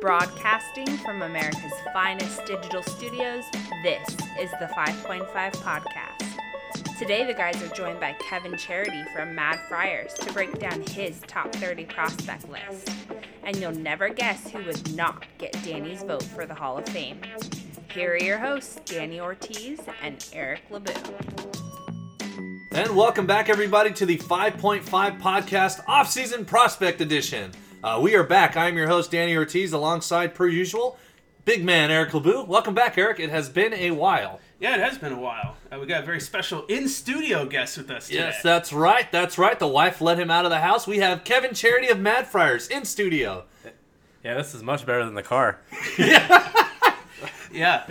Broadcasting from America's finest digital studios, this is the 5.5 Podcast. Today, the guys are joined by Kevin Charity from Mad Friars to break down his top 30 prospect list. And you'll never guess who would not get Danny's vote for the Hall of Fame. Here are your hosts, Danny Ortiz and Eric LeBeau. And welcome back, everybody, to the 5.5 Podcast Off-Season Prospect Edition. Uh, we are back. I am your host, Danny Ortiz, alongside, per usual, big man Eric LeBeau. Welcome back, Eric. It has been a while. Yeah, it has been a while. Uh, we got a very special in studio guest with us today. Yes, that's right. That's right. The wife let him out of the house. We have Kevin Charity of Mad Friars in studio. Yeah, this is much better than the car. yeah,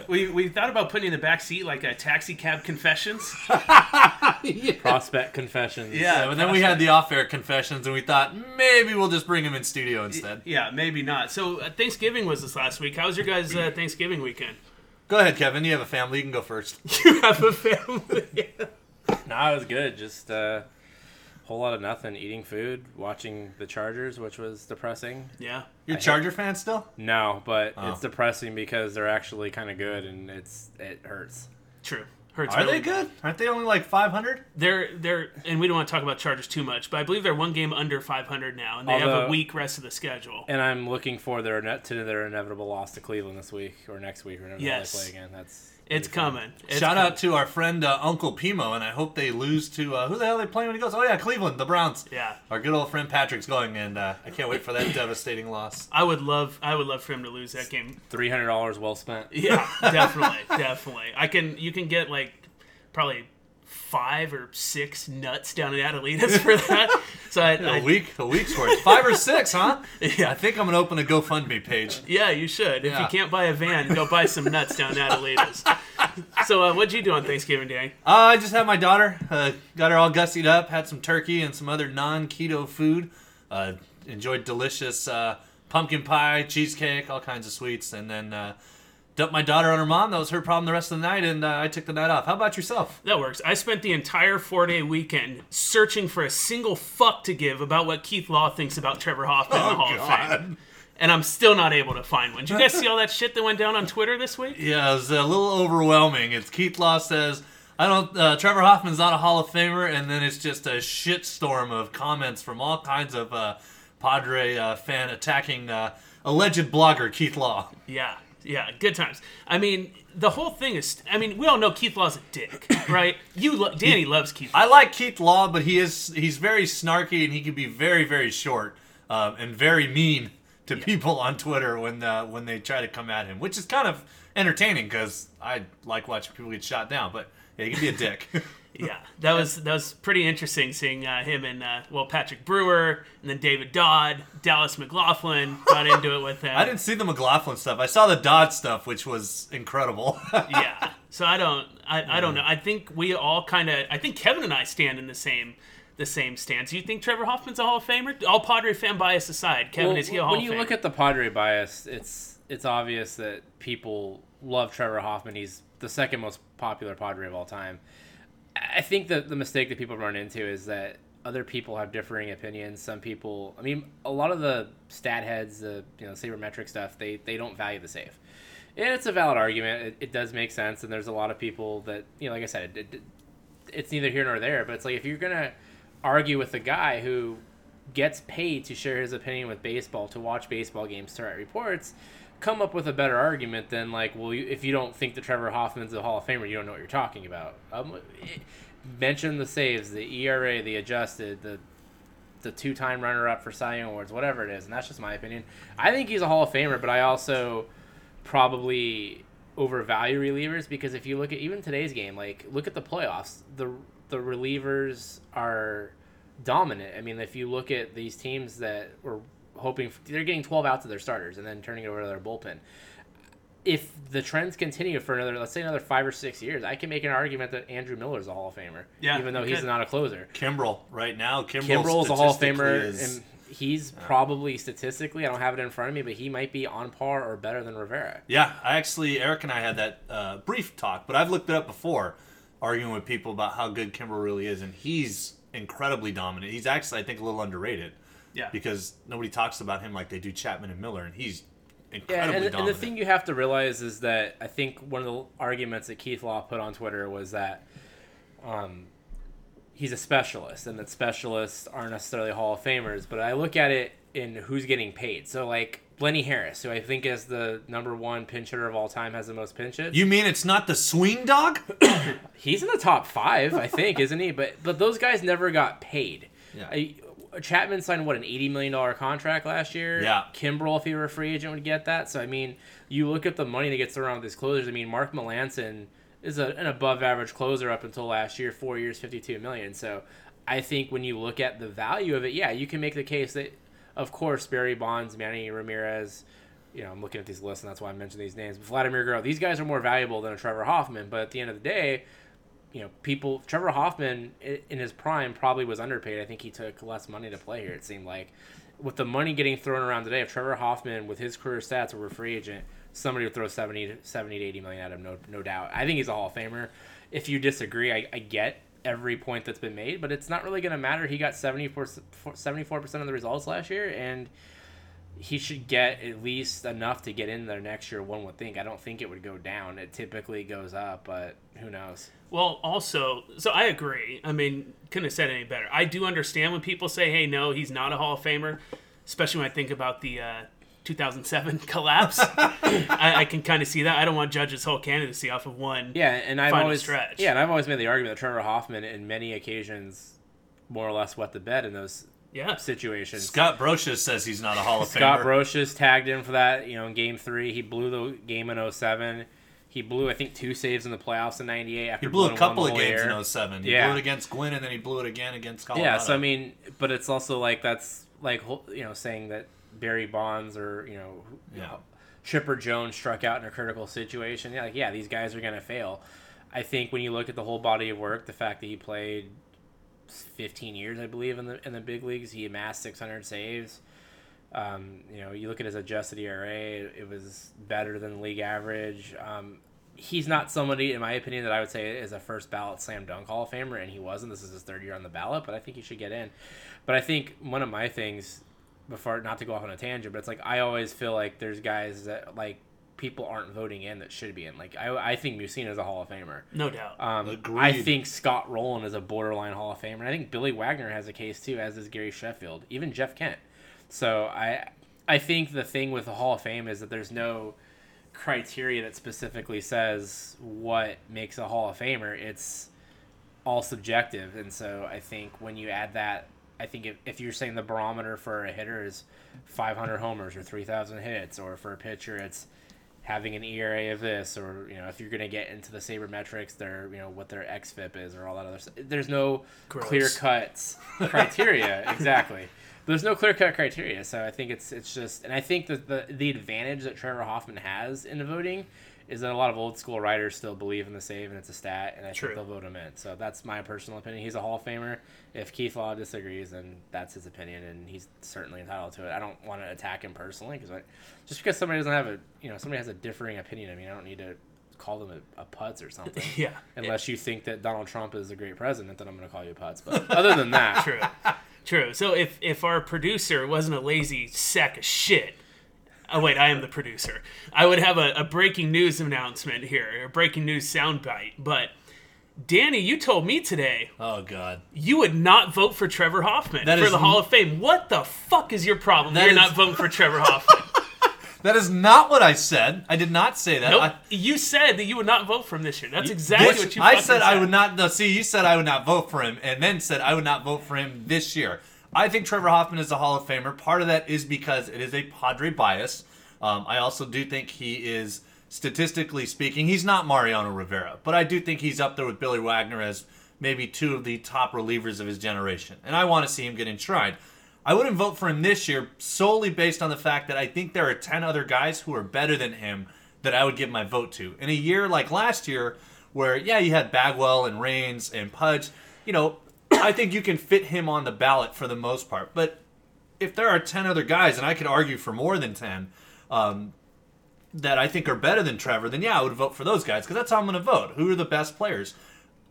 we, we thought about putting in the back seat like a taxi cab confessions. Prospect confessions. Yeah, and then we had the off-air confessions, and we thought maybe we'll just bring him in studio instead. Yeah, maybe not. So uh, Thanksgiving was this last week. How was your guys' uh, Thanksgiving weekend? Go ahead, Kevin. You have a family. You can go first. You have a family. No, it was good. Just a whole lot of nothing. Eating food, watching the Chargers, which was depressing. yeah. You're a Charger fan still? No, but Oh. it's depressing because they're actually kind of good, and it's it hurts. True. Hurts Are really they good? Aren't they only like 500? They're they're and we don't want to talk about Chargers too much, but I believe they're one game under 500 now, and they have a Although- week rest of the schedule. And I'm looking for their net to their inevitable loss to Cleveland this week or next week or whenever Yes. they play again. That's It's coming. It's Shout coming. out to our friend uh, Uncle Pimo, and I hope they lose to uh, who the hell they playing when he goes? Oh yeah, Cleveland, the Browns. Yeah. Our good old friend Patrick's going, and uh, I can't wait for that devastating loss. I would love I would love for him to lose that game. three hundred dollars well spent. Yeah, definitely, definitely. I can you can get like probably five or six nuts down at Adelitas for that. So I, A I week, a week's worth, five or six, huh? Yeah. I think I'm gonna open a GoFundMe page. yeah, you should. If you can't buy a van, go buy some nuts down at Adelitas. So uh, what'd you do on Thanksgiving Day? Uh, I just had my daughter, uh, got her all gussied up, had some turkey and some other non-keto food. Uh, enjoyed delicious uh, pumpkin pie, cheesecake, all kinds of sweets, and then uh, dumped my daughter on her mom. That was her problem the rest of the night, and uh, I took the night off. How about yourself? That works. I spent the entire four day weekend searching for a single fuck to give about what Keith Law thinks about Trevor Hoffman in the Hall of Fame. And I'm still not able to find one. Did you guys see all that shit that went down on Twitter this week? Yeah, it was a little overwhelming. It's Keith Law says, I don't, uh, Trevor Hoffman's not a Hall of Famer, and then it's just a shitstorm of comments from all kinds of uh, Padre uh, fan attacking uh, alleged blogger Keith Law. Yeah, yeah, good times. I mean, the whole thing is. I mean, we all know Keith Law's a dick, right? You, lo- Danny loves Keith. Law. I like Keith Law, but he is he's very snarky and he can be very very short um, and very mean to people on Twitter when uh, when they try to come at him, which is kind of entertaining because I like watching people get shot down. But yeah, he can be a dick. Yeah, that was that was pretty interesting seeing uh, him and uh, well Patrick Brewer and then David Dodd, Dallas McLaughlin got into it with him. I didn't see the McLaughlin stuff. I saw the Dodd stuff, which was incredible. yeah. So I don't I, I don't know. I think we all kind of I think Kevin and I stand in the same the same stance. You think Trevor Hoffman's a Hall of Famer? All Padre fan bias aside, Kevin Well, is he a Hall when you look at the Padre bias, it's it's obvious that people love Trevor Hoffman. He's the second most popular Padre of all time. I think that the mistake that people run into is that other people have differing opinions. Some people, I mean, a lot of the stat heads, the you know sabermetric stuff, they they don't value the save, and it's a valid argument. It, it does make sense, and there's a lot of people that you know, like I said, it, it, it's neither here nor there. But it's like if you're gonna argue with a guy who gets paid to share his opinion with baseball, to watch baseball games, to write reports, come up with a better argument than like, well, you, if you don't think that Trevor Hoffman's a Hall of Famer, you don't know what you're talking about. Um, mention the saves, the ERA, the adjusted, the the two-time runner-up for Cy Young awards, whatever it is, and that's just my opinion. I think he's a Hall of Famer, but I also probably overvalue relievers because if you look at even today's game, like look at the playoffs, the the relievers are dominant. I mean, if you look at these teams that were hoping they're getting 12 outs of their starters and then turning it over to their bullpen. if the trends continue for another, let's say another five or six years, I can make an argument that Andrew Miller is a Hall of Famer. Yeah, even though he's not a closer. Kimbrel right now. Kimbrel, Kimbrel is a Hall of Famer, is- and he's probably statistically, I don't have it in front of me, but he might be on par or better than Rivera. Yeah, I actually Eric and I had that uh, brief talk, but I've looked it up before, arguing with people about how good Kimbrel really is, and he's incredibly dominant. He's actually, I think, a little underrated. Yeah. Because nobody talks about him like they do Chapman and Miller, and he's Yeah, and, and the thing you have to realize is that I think one of the arguments that Keith Law put on Twitter was that um, he's a specialist, and that specialists aren't necessarily Hall of Famers. But I look at it in who's getting paid. So like Lenny Harris, who I think is the number one pinch hitter of all time, has the most pinch hits. you mean it's not the swing dog? He's in the top five, I think, isn't he? But but those guys never got paid. Yeah. I, Chapman signed what an eighty million dollar contract last year. Yeah. Kimbrel, if he were a free agent, would get that. So I mean, you look at the money that gets thrown around with these closers. I mean, Mark Melancon is a, an above average closer up until last year, four years, fifty two million. So I think when you look at the value of it, yeah, you can make the case that, of course, Barry Bonds, Manny Ramirez. You know, I'm looking at these lists, and that's why I mentioned these names. But Vladimir Guerrero, these guys are more valuable than a Trevor Hoffman. But at the end of the day, you know, people. Trevor Hoffman in his prime probably was underpaid. I think he took less money to play here. It seemed like, with the money getting thrown around today, if Trevor Hoffman with his career stats were a free agent, somebody would throw 70, to- 70 to eighty million at him, no no doubt. I think he's a Hall of Famer. If you disagree, I, I get every point that's been made, but it's not really going to matter. He got 74 percent of the results last year, and he should get at least enough to get in there next year. One would think. I don't think it would go down. It typically goes up, but who knows? Well, also, so I agree. I mean, couldn't have said any better. I do understand when people say, "Hey, no, he's not a Hall of Famer," especially when I think about the uh, 2007 collapse. I, I can kind of see that. I don't want to judge his whole candidacy off of one. Yeah, and I've final always stretch. yeah, and I've always made the argument that Trevor Hoffman, in many occasions, more or less wet the bed in those yeah. situations. Scott Brosius says he's not a Hall of Scott Famer. Scott Brosius tagged in for that. You know, in Game Three, he blew the game in 07. He blew, I think, two saves in the playoffs in '98. After he blew a couple of games year. in 07. He Yeah. blew it against Gwynn, and then he blew it again against Colorado. Yeah, so I mean, but it's also like that's like you know saying that Barry Bonds or you know Yeah. Chipper Jones struck out in a critical situation. Yeah, like yeah, these guys are gonna fail. I think when you look at the whole body of work, the fact that he played 15 years, I believe, in the in the big leagues, he amassed 600 saves. Um, you know, you look at his adjusted ERA; it, was better than league average. Um, he's not somebody, in my opinion, that I would say is a first ballot slam dunk Hall of Famer, and he wasn't. This is his third year on the ballot, but I think he should get in. But I think one of my things, before not to go off on a tangent, but it's like I always feel like there's guys that like people aren't voting in that should be in. Like I, I think Mussina is a Hall of Famer. No doubt. Um, Agreed. I think Scott Rolen is a borderline Hall of Famer. And I think Billy Wagner has a case too, as does Gary Sheffield, even Jeff Kent. So I I think the thing with the Hall of Fame is that there's no criteria that specifically says what makes a Hall of Famer. It's all subjective, and so I think when you add that, I think if, if you're saying the barometer for a hitter is 500 homers or 3,000 hits, or for a pitcher it's having an ERA of this, or you know if you're gonna get into the sabermetrics, their you know what their xFIP is, or all that other stuff. There's no Gross. clear cut criteria exactly. There's no clear cut criteria, so I think it's it's just, and I think that the the advantage that Trevor Hoffman has in the voting is that a lot of old school writers still believe in the save and it's a stat, and I True. think they'll vote him in. So that's my personal opinion. He's a Hall of Famer. If Keith Law disagrees, then that's his opinion, and he's certainly entitled to it. I don't want to attack him personally because just because somebody doesn't have a you know somebody has a differing opinion. I mean, I don't need to call them a, a putz or something. Yeah. Unless you think that Donald Trump is a great president, then I'm going to call you a putz. But other than that, True. True. So if if our producer wasn't a lazy sack of shit, oh wait, I am the producer. I would have a, a breaking news announcement here, a breaking news soundbite. But Danny, you told me today oh god, you would not vote for Trevor Hoffman That for the Hall of Fame. What the fuck is your problem? That You're is- not voting for Trevor Hoffman. that is not what I said. I did not say that. nope. I, you said that you would not vote for him this year. That's exactly Which what you. I fucking said I would not. No, see, you said I would not vote for him, and then said I would not vote for him this year. I think Trevor Hoffman is a Hall of Famer. Part of that is because it is a Padre bias. Um, I also do think he is, statistically speaking, he's not Mariano Rivera, but I do think he's up there with Billy Wagner as maybe two of the top relievers of his generation, and I want to see him get enshrined. I wouldn't vote for him this year solely based on the fact that I think there are 10 other guys who are better than him that I would give my vote to. In a year like last year, where yeah, you had Bagwell and Raines and Pudge, you know, I think you can fit him on the ballot for the most part. But if there are ten other guys, and I could argue for more than ten, um, that I think are better than Trevor, then yeah, I would vote for those guys because that's how I'm going to vote. Who are the best players?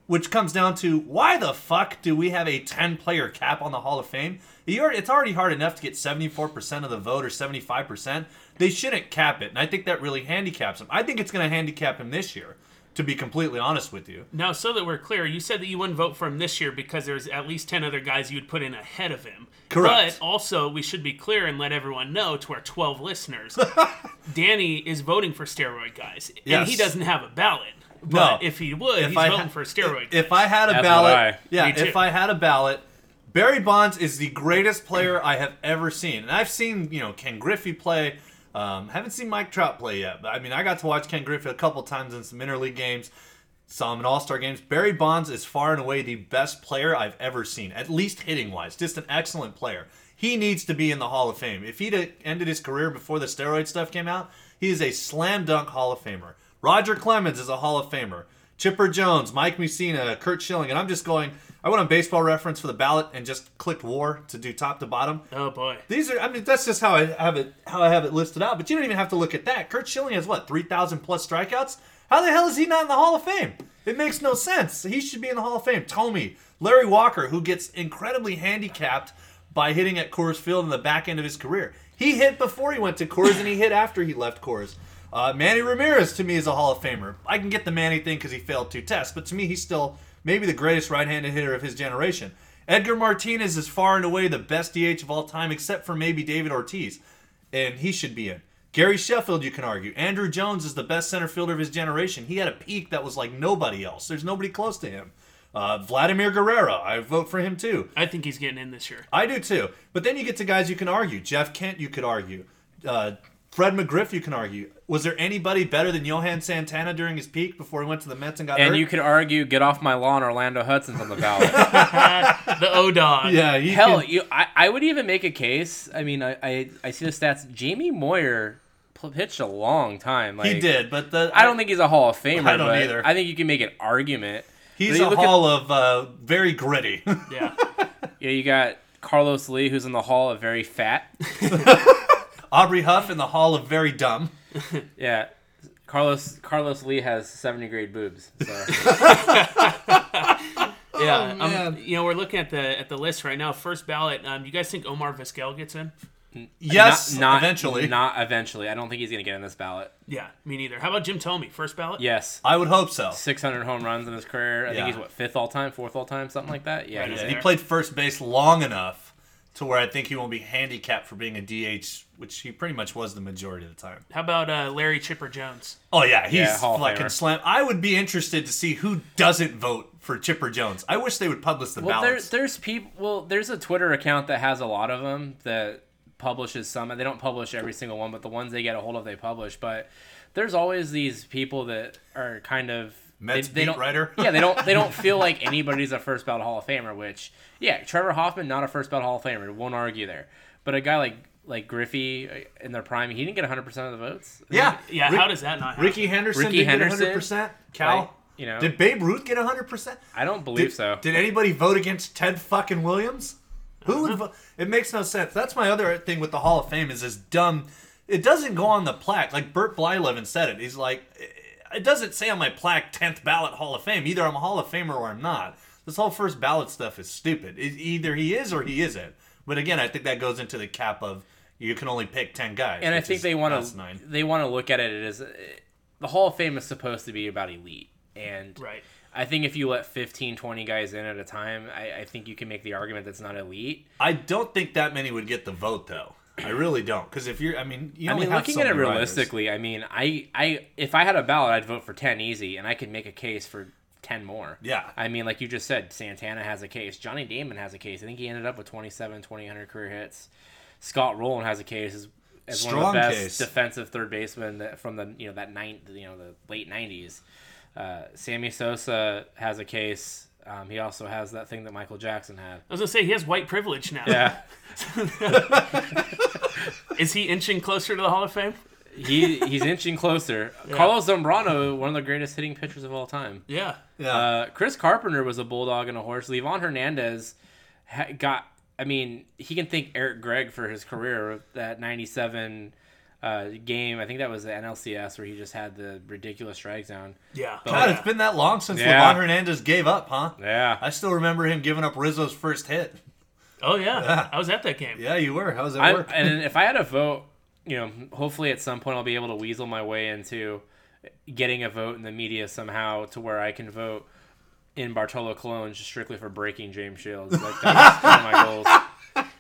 Which comes down to why the fuck do we have a 10 player cap on the Hall of Fame? It's already hard enough to get 74% of the vote or 75%. They shouldn't cap it. And I think that really handicaps him. I think it's going to handicap him this year, to be completely honest with you. Now, so that we're clear, you said that you wouldn't vote for him this year because there's at least 10 other guys you would put in ahead of him. Correct. But also, we should be clear and let everyone know to our 12 listeners Danny is voting for steroid guys. And Yes. he doesn't have a ballot. But No. if he would, If he's I voting ha- for steroid If guys. I had a That's ballot, what yeah, if I had a ballot, Barry Bonds is the greatest player I have ever seen, and I've seen you know Ken Griffey play. Um, haven't seen Mike Trout play yet, but I mean I got to watch Ken Griffey a couple times in some interleague games. Saw him in All Star games. Barry Bonds is far and away the best player I've ever seen, at least hitting wise. Just an excellent player. He needs to be in the Hall of Fame. If he'd ended his career before the steroid stuff came out, he is a slam dunk Hall of Famer. Roger Clemens is a Hall of Famer. Chipper Jones, Mike Mussina, Curt Schilling, and I'm just going. I went on Baseball Reference for the ballot and just clicked WAR to do top to bottom. oh, boy. These are, I mean, that's just how I have it, how I have it listed out. But you don't even have to look at that. Curt Schilling has what, three thousand plus strikeouts? How the hell is he not in the Hall of Fame? It makes no sense. He should be in the Hall of Fame. Tommy, Larry Walker, who gets incredibly handicapped by hitting at Coors Field in the back end of his career. He hit before he went to Coors, and he hit after he left Coors. Uh, Manny Ramirez to me is a Hall of Famer. I can get the Manny thing because he failed two tests, but to me he's still maybe the greatest right-handed hitter of his generation. Edgar Martinez is far and away the best DH of all time, except for maybe David Ortiz, and he should be in. Gary Sheffield, you can argue. Andruw Jones is the best center fielder of his generation. He had a peak that was like nobody else. There's nobody close to him. Uh, Vladimir Guerrero, I vote for him too. I think he's getting in this year. I do too. But then you get to guys you can argue. Jeff Kent, you could argue. Uh, Fred McGriff, you can argue. Was there anybody better than Johan Santana during his peak before he went to the Mets and got And hurt? you could argue, get off my lawn, Orlando Hudson's on the ballot. The O Dog. yeah, you Hell, can- you, I, I would even make a case. I mean, I, I, I see the stats. Jamie Moyer pitched a long time. Like, he did, but the I don't think he's a Hall of Famer. I don't but either. I think you can make an argument. he's a look at- hall of uh, very gritty. Yeah. You, know, you got Carlos Lee, who's in the Hall of Very Fat. Aubrey Huff in the hall of very dumb. Yeah. Carlos Carlos Lee has 70 grade boobs. So. Yeah, Oh, man. um, you know we're looking at the at the list right now. First ballot. Um, you guys think Omar Vizquel gets in? Yes, not, not eventually. Not eventually. I don't think he's going to get in this ballot. Yeah, me neither. How about Jim Thome? First ballot. Yes. I would hope so. 600 home runs in his career. I Yeah. think he's what fifth all time, fourth all time, something like that. Yeah, Right he's he played first base long enough to where I think he won't be handicapped for being a DH, which he pretty much was the majority of the time. How about uh, Larry Chipper Jones? Oh yeah, he's Yeah, Hall fucking slam. I would be interested to see who doesn't vote for Chipper Jones. I wish they would publish the Well, there, ballots. there's people. Well, there's a Twitter account that has a lot of them that publishes some, and they don't publish every single one, but the ones they get a hold of, they publish. But there's always these people that are kind of Mets they, they beat don't, writer? yeah, they don't they don't feel like anybody's a first ballot Hall of Famer. Which, yeah, Trevor Hoffman not a first ballot Hall of Famer. Won't argue there. But a guy like like Griffey uh, in their prime, he didn't get 100 percent of the votes. yeah, Yeah, Rick- how does that not happen? Rickey Henderson Rickey did Henderson, get 100 percent. Cal, like, you know. did Babe Ruth get 100 percent? I don't believe Did, so. Did anybody vote against Ted fucking Williams? Who would vote? It makes no sense. That's my other thing with the Hall of Fame is this dumb. It doesn't go on the plaque. Like Bert Blyleven said it. He's like, it doesn't say on my plaque 10th ballot Hall of Fame. Either I'm a Hall of Famer or I'm not. This whole first ballot stuff is stupid. It, either he is or he isn't. But again, I think that goes into the cap of you can only pick 10 guys. and I think they want to they want to look at it as uh, the Hall of Fame is supposed to be about elite, and Right. I think if you let 15, 20 guys in at a time, I, I think you can make the argument that's not elite. I don't think that many would get the vote though. I really don't, because if you're, I mean, you I mean, have looking so at it many writers. realistically, I mean, I, I if I had a ballot, I'd vote for ten easy, and I could make a case for ten more. Yeah. I mean, like you just said, Santana has a case. Johnny Damon has a case. I think he ended up with 27, 20 career hits. Scott Rolen has a case as, as one of the best case. defensive third basemen that, from the you know that nine you know the late nineties. Uh, Sammy Sosa has a case. Um, he also has that thing that Michael Jackson had. I was gonna say he has white privilege now. Yeah. Is he inching closer to the Hall of Fame? he he's inching closer. Carlos Zambrano, one of the greatest hitting pitchers of all time. Yeah. Yeah. Uh, Chris Carpenter was a bulldog and a horse. Livan Hernandez ha- got. I mean, he can thank Eric Gregg for his career. That '97 uh, game, I think that was the NLCS where he just had the ridiculous strike zone. Yeah. God, it's been that long since Yeah. Livan Hernandez gave up, huh? Yeah, I still remember him giving up Rizzo's first hit. Oh yeah. I was at that game. Yeah, you were. How was that I, work? and if I had a vote, you know, hopefully at some point I'll be able to weasel my way into getting a vote in the media somehow to where I can vote in Bartolo Colon just strictly for breaking James Shields. Like that's one of my goals.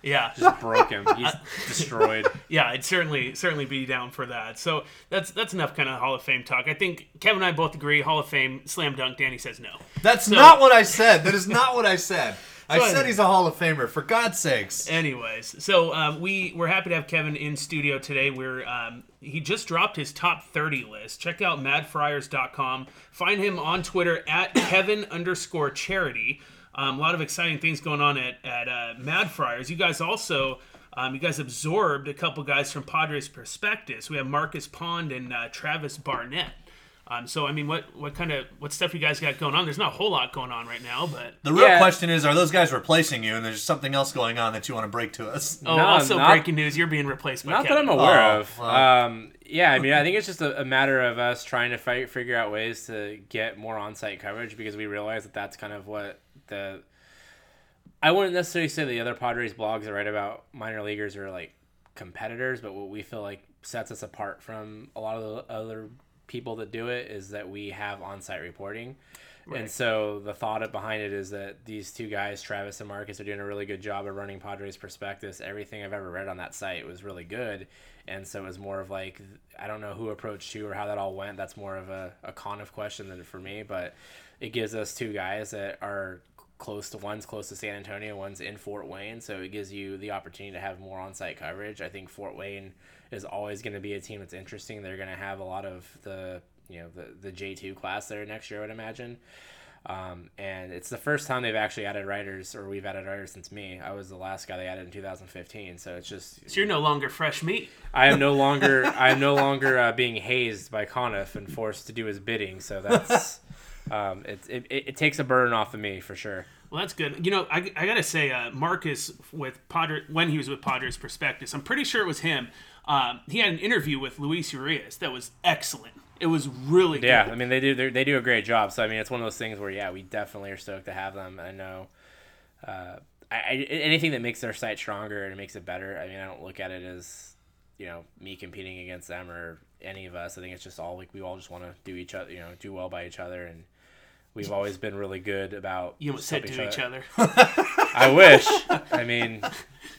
Yeah. Just broke him. He's destroyed. yeah, I'd certainly certainly be down for that. So that's that's enough kind of Hall of Fame talk. I think Kevin and I both agree Hall of Fame slam dunk. Danny says no. That's not what I said. That is not what I said. I So said he's a Hall of Famer. For God's sakes. Anyways, so um, we we're happy to have Kevin in studio today. We're um, he just dropped his top 30 list. Check out madfriars.com. Find him on Twitter at Kevin underscore charity. Um, a lot of exciting things going on at at uh, Mad Friars. You guys also. Um, you guys absorbed a couple guys from Padres Prospectus. We have Marcus Pond and uh, Travis Barnett. Um, so I mean, what what kind of what stuff you guys got going on? There's not a whole lot going on right now, but The real Yeah. question is, are those guys replacing you, and there's something else going on that you want to break to us? oh, No, also not- breaking news: you're being replaced by Not that I'm aware Oh, of. well. Um, yeah, I mean, I think it's just a, a matter of us trying to fight, figure out ways to get more on-site coverage because we realize that that's kind of what the. I wouldn't necessarily say the other Padres blogs that write about minor leaguers are like competitors, but what we feel like sets us apart from a lot of the other people that do it is that we have on-site reporting. And so the thought behind it is that these two guys, Travis and Marcus, are doing a really good job of running Padres Prospectus. Everything I've ever read on that site was really good. And so it was more of like, I don't know who approached who or how that all went. That's more of a, a Conniff question than for me. But it gives us two guys that are close to one's close to San Antonio, one's in Fort Wayne. So it gives you the opportunity to have more on site coverage. I think Fort Wayne is always going to be a team that's interesting. They're going to have a lot of the you know the the J two class there next year, I would imagine. Um, and it's the first time they've actually added writers, or we've added writers since me. I was the last guy they added in 2015, so it's just So you're no longer fresh meat. I am no longer I am no longer uh, being hazed by Conniff and forced to do his bidding. So that's um, it, it, it, takes a burden off of me for sure. Well, that's good. You know, I, I gotta say, uh, Marcus with Padre when he was with Padres Prospectus, I'm pretty sure it was him. Um, he had an interview with Luis Urias that was excellent. It was really good. Yeah, good. I mean they do they do a great job. So I mean it's one of those things where yeah we definitely are stoked to have them. I know. Uh, I, I anything that makes their site stronger and makes it better. I mean I don't look at it as you know me competing against them or any of us. I think it's just all like we all just want to do each other you know do well by each other and. We've always been really good about. You almost said to each other. I wish. I mean,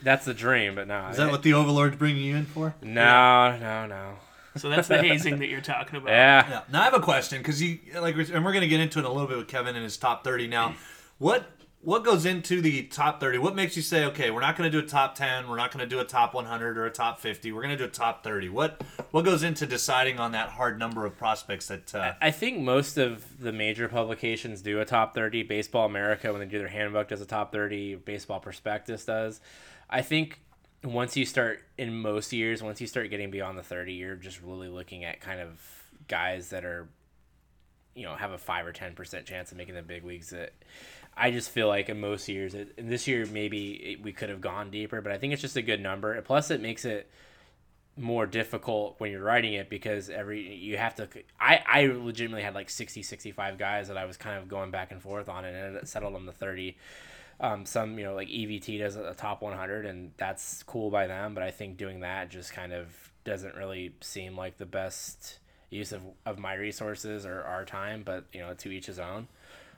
that's the dream, but no. Is that what the Overlord's bringing you in for? No, no, no. So that's the hazing that you're talking about. Yeah. Yeah. Now I have a question because you like, and we're gonna get into it a little bit with Kevin and his top thirty. Now, what what goes into the top thirty? What makes you say, okay, we're not gonna do a top ten, we're not gonna do a top one hundred or a top fifty, we're gonna do a top thirty? What what goes into deciding on that hard number of prospects that? Uh, I think most of the major publications do a top 30. Baseball America, when they do their handbook, does a top 30. Baseball Prospectus does. I think once you start, in most years, once you start getting beyond the 30, you're just really looking at kind of guys that are, you know, have a 5 or 10% chance of making the big leagues. That I just feel like in most years, and this year maybe we could have gone deeper, but I think it's just a good number. Plus, it makes it more difficult when you're writing it because every you have to I, I legitimately had like 60 65 guys that I was kind of going back and forth on and it settled on the 30 um, some you know like EVT does a top 100 and that's cool by them but I think doing that just kind of doesn't really seem like the best use of, of my resources or our time but you know to each his own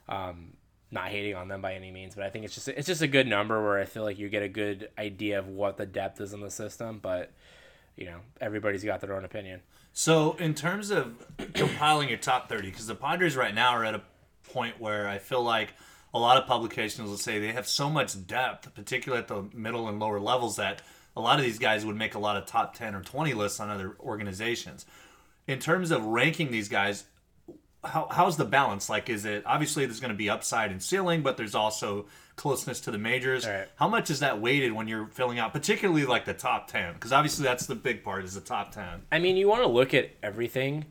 um, not hating on them by any means but I think it's just it's just a good number where I feel like you get a good idea of what the depth is in the system but you know, everybody's got their own opinion. So, in terms of compiling your top 30, because the Padres right now are at a point where I feel like a lot of publications will say they have so much depth, particularly at the middle and lower levels, that a lot of these guys would make a lot of top 10 or 20 lists on other organizations. In terms of ranking these guys, how, how's the balance? Like, is it obviously there's going to be upside and ceiling, but there's also closeness to the majors. Right. How much is that weighted when you're filling out, particularly like the top ten? Because obviously that's the big part is the top ten. I mean, you want to look at everything.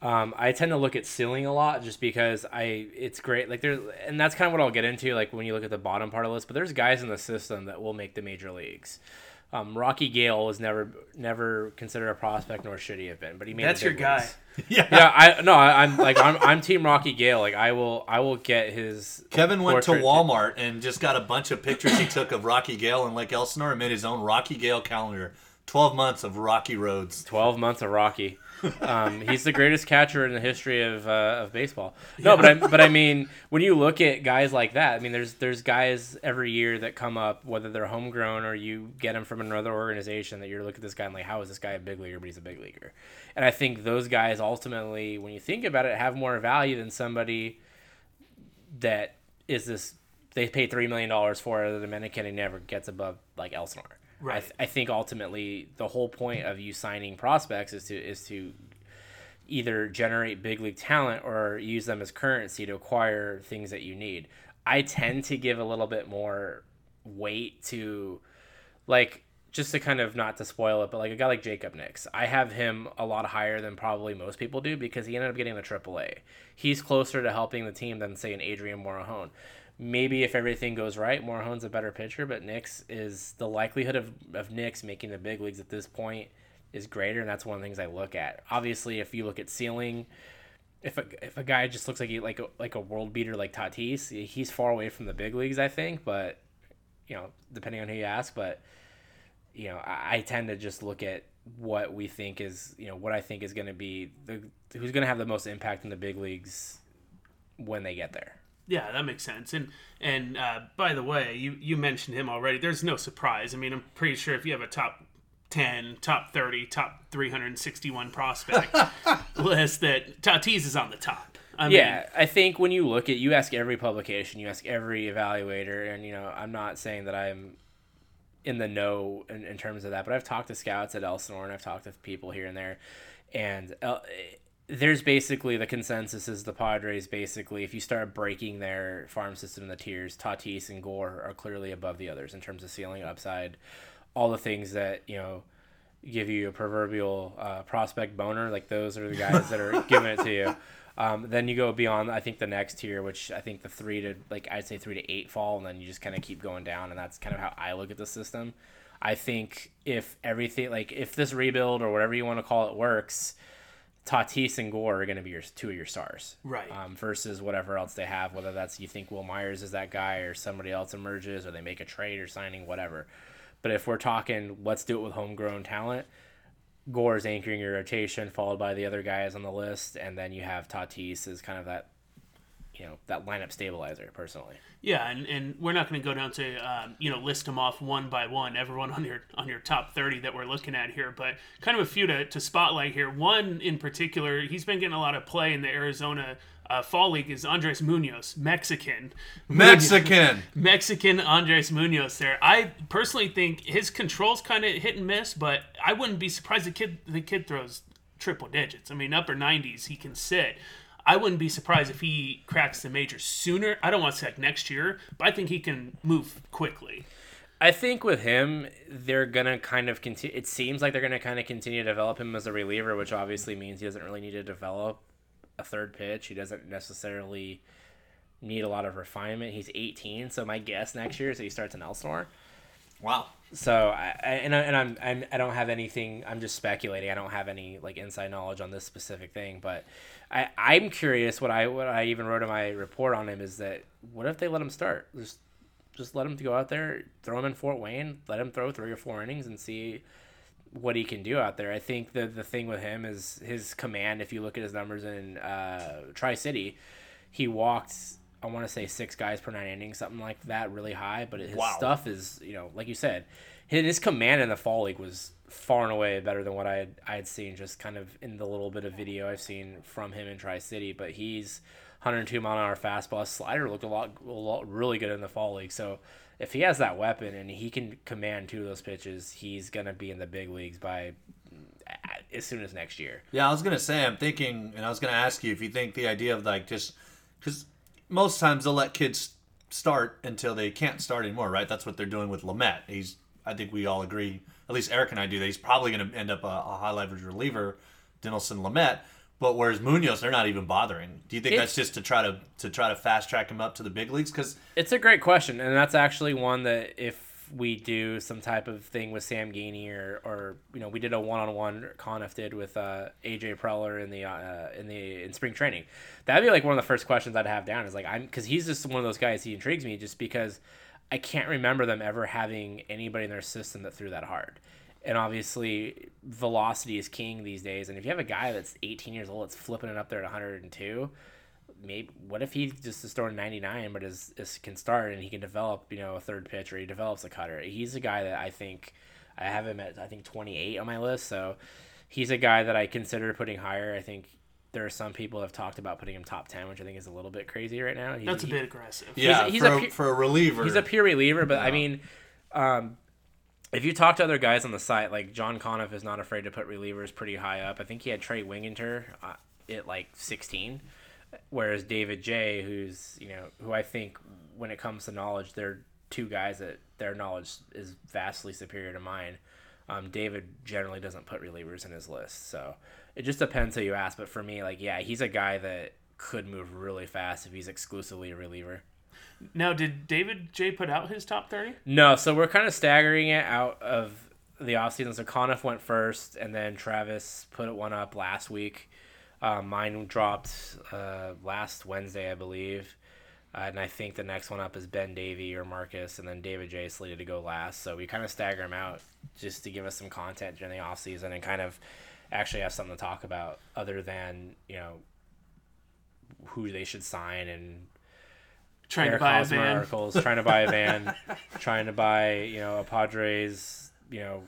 Um, I tend to look at ceiling a lot just because I it's great. Like there, and that's kind of what I'll get into. Like when you look at the bottom part of the list, but there's guys in the system that will make the major leagues. Um, Rocky Gale was never never considered a prospect, nor should he have been. But he made. That's your guy. leagues. Yeah. Yeah, I no, I, I'm like I'm I'm Team Rocky Gale. Like I will I will get his. Kevin went to portrait- Walmart and just got a bunch of pictures he took of Rocky Gale and Lake Elsinore and made his own Rocky Gale calendar. Twelve months of Rocky roads. 12 months of Rocky. Um, he's the greatest catcher in the history of, uh, of baseball. No, but I but I mean, when you look at guys like that, I mean, there's there's guys every year that come up, whether they're homegrown or you get them from another organization, that you're looking at this guy and like, how is this guy a big leaguer? But he's a big leaguer, and I think those guys ultimately, when you think about it, have more value than somebody that is this. They pay three million dollars for the Dominican and never gets above like Elsinore. I, Right. th- I think ultimately the whole point of you signing prospects is to is to either generate big league talent or use them as currency to acquire things that you need. I tend to give a little bit more weight to like just to kind of not to spoil it, but like a guy like Jacob Nix, I have him a lot higher than probably most people do because he ended up getting the AAA. He's closer to helping the team than say an Adrian Morejon. Maybe if everything goes right, Morejon's a better pitcher, but Nix is the likelihood of of Nix making the big leagues at this point is greater, and that's one of the things I look at. Obviously, if you look at ceiling, if a, if a guy just looks like he like a, like a world beater like Tatis, he's far away from the big leagues, I think. But you know, depending on who you ask, but you know, I, I tend to just look at what we think is you know what I think is going to be the who's going to have the most impact in the big leagues when they get there. Yeah, that makes sense. And and uh, by the way, you you mentioned him already. There's no surprise. I mean, I'm pretty sure if you have a top 10, top 30, top 361 prospect list, that Tatis is on the top. I mean, yeah, I think when you look at you ask every publication, you ask every evaluator, and you know I'm not saying that I'm in the know in, in terms of that, but I've talked to scouts at Elsinore and I've talked to people here and there, and uh, there's basically the consensus is the Padres basically if you start breaking their farm system in the tiers, Tatis and Gore are clearly above the others in terms of ceiling upside, all the things that you know give you a proverbial uh, prospect boner. Like those are the guys that are giving it to you. Um, then you go beyond, I think the next tier, which I think the three to like I'd say three to eight fall, and then you just kind of keep going down, and that's kind of how I look at the system. I think if everything like if this rebuild or whatever you want to call it works, Tatis and Gore are going to be your two of your stars, Right. Um, versus whatever else they have, whether that's you think Wil Myers is that guy or somebody else emerges or they make a trade or signing whatever. But if we're talking, let's do it with homegrown talent. Gore is anchoring your rotation, followed by the other guys on the list, and then you have Tatis as kind of that, you know, that lineup stabilizer. Personally, Yeah, and, and we're not going to go down to um, you know list them off one by one, everyone on your on your top thirty that we're looking at here, but kind of a few to, to spotlight here. One in particular, he's been getting a lot of play in the Arizona uh, Fall League is Andres Munoz, Mexican, Mexican. Mexican Andres Munoz. There, I personally think his control's kind of hit and miss, but I wouldn't be surprised the kid the kid throws triple digits. I mean, upper nineties, he can sit. I wouldn't be surprised if he cracks the major sooner. I don't want to say like next year, but I think he can move quickly. I think with him, they're gonna kind of continue. It seems like they're gonna kind of continue to develop him as a reliever, which obviously means he doesn't really need to develop a third pitch. He doesn't necessarily need a lot of refinement. He's 18, so my guess next year is that he starts in Elsinore. Wow. So I, I and I, and I'm, I'm I don't have anything. I'm just speculating. I don't have any like inside knowledge on this specific thing. But I I'm curious. What I what I even wrote in my report on him is that what if they let him start? Just just let him go out there, throw him in Fort Wayne, let him throw three or four innings and see what he can do out there. I think the the thing with him is his command. If you look at his numbers in uh, Tri City, he walked. I want to say six guys per nine innings, something like that, really high. But his Wow. stuff is, you know, like you said, his, command in the fall league was far and away better than what I had I had seen just kind of in the little bit of video I've seen from him in Tri City. But he's 102 mile an hour fastball. His slider looked a lot, a lot really good in the fall league. So if he has that weapon and he can command two of those pitches, he's gonna be in the big leagues by as soon as next year. Yeah, I was gonna say, I'm thinking, and I was gonna ask you if you think the idea of like just because most times they'll let kids start until they can't start anymore, right? That's what they're doing with Lamet. He's, I think we all agree, at least Eric and I do, that he's probably gonna end up a, a high leverage reliever, Dinelson Lamet. But whereas Munoz, they're not even bothering. Do you think that's just to try to to try to fast track him up to the big leagues? Because It's a great question, and that's actually one that if we do some type of thing with Sam Geaney or, or you know we did a one-on-one Conniff did with uh, AJ Preller in the uh, in the in spring training, that'd be like one of the first questions I'd have down is like I'm because he's just one of those guys he intrigues me just because I can't remember them ever having anybody in their system that threw that hard. And obviously, velocity is king these days. And if you have a guy that's 18 years old that's flipping it up there at 102, maybe what if he just is throwing 99 but is, is can start and he can develop you know a third pitch or he develops a cutter he's a guy that i think i have him at i think 28 on my list so he's a guy that i consider putting higher i think there are some people that have talked about putting him top 10 which i think is a little bit crazy right now He's- That's a he- bit aggressive. yeah, he's for, a a, for a reliever, He's a pure reliever, but I mean, um, if you talk to other guys on the site, like John Conniff is not afraid to put relievers pretty high up. I think he had Trey Wingenter uh, at like 16, whereas David J, who's you know who I think when it comes to knowledge, they're two guys that their knowledge is vastly superior to mine. Um, David generally doesn't put relievers in his list, so it just depends who you ask. But for me, like yeah, he's a guy that could move really fast if he's exclusively a reliever. Now, did David J put out his top 30? No, so we're kind of staggering it out of the offseason. So Conniff went first, and then Travis put one up last week. Uh, mine dropped uh, last Wednesday, I believe. Uh, and I think the next one up is Ben Davy or Marcus, and then David J is slated to go last. So we kind of stagger them out just to give us some content during the offseason and kind of actually have something to talk about other than, you know, who they should sign and Trying Eric to buy a van. articles, trying to buy a van, trying to buy you know a Padres, you know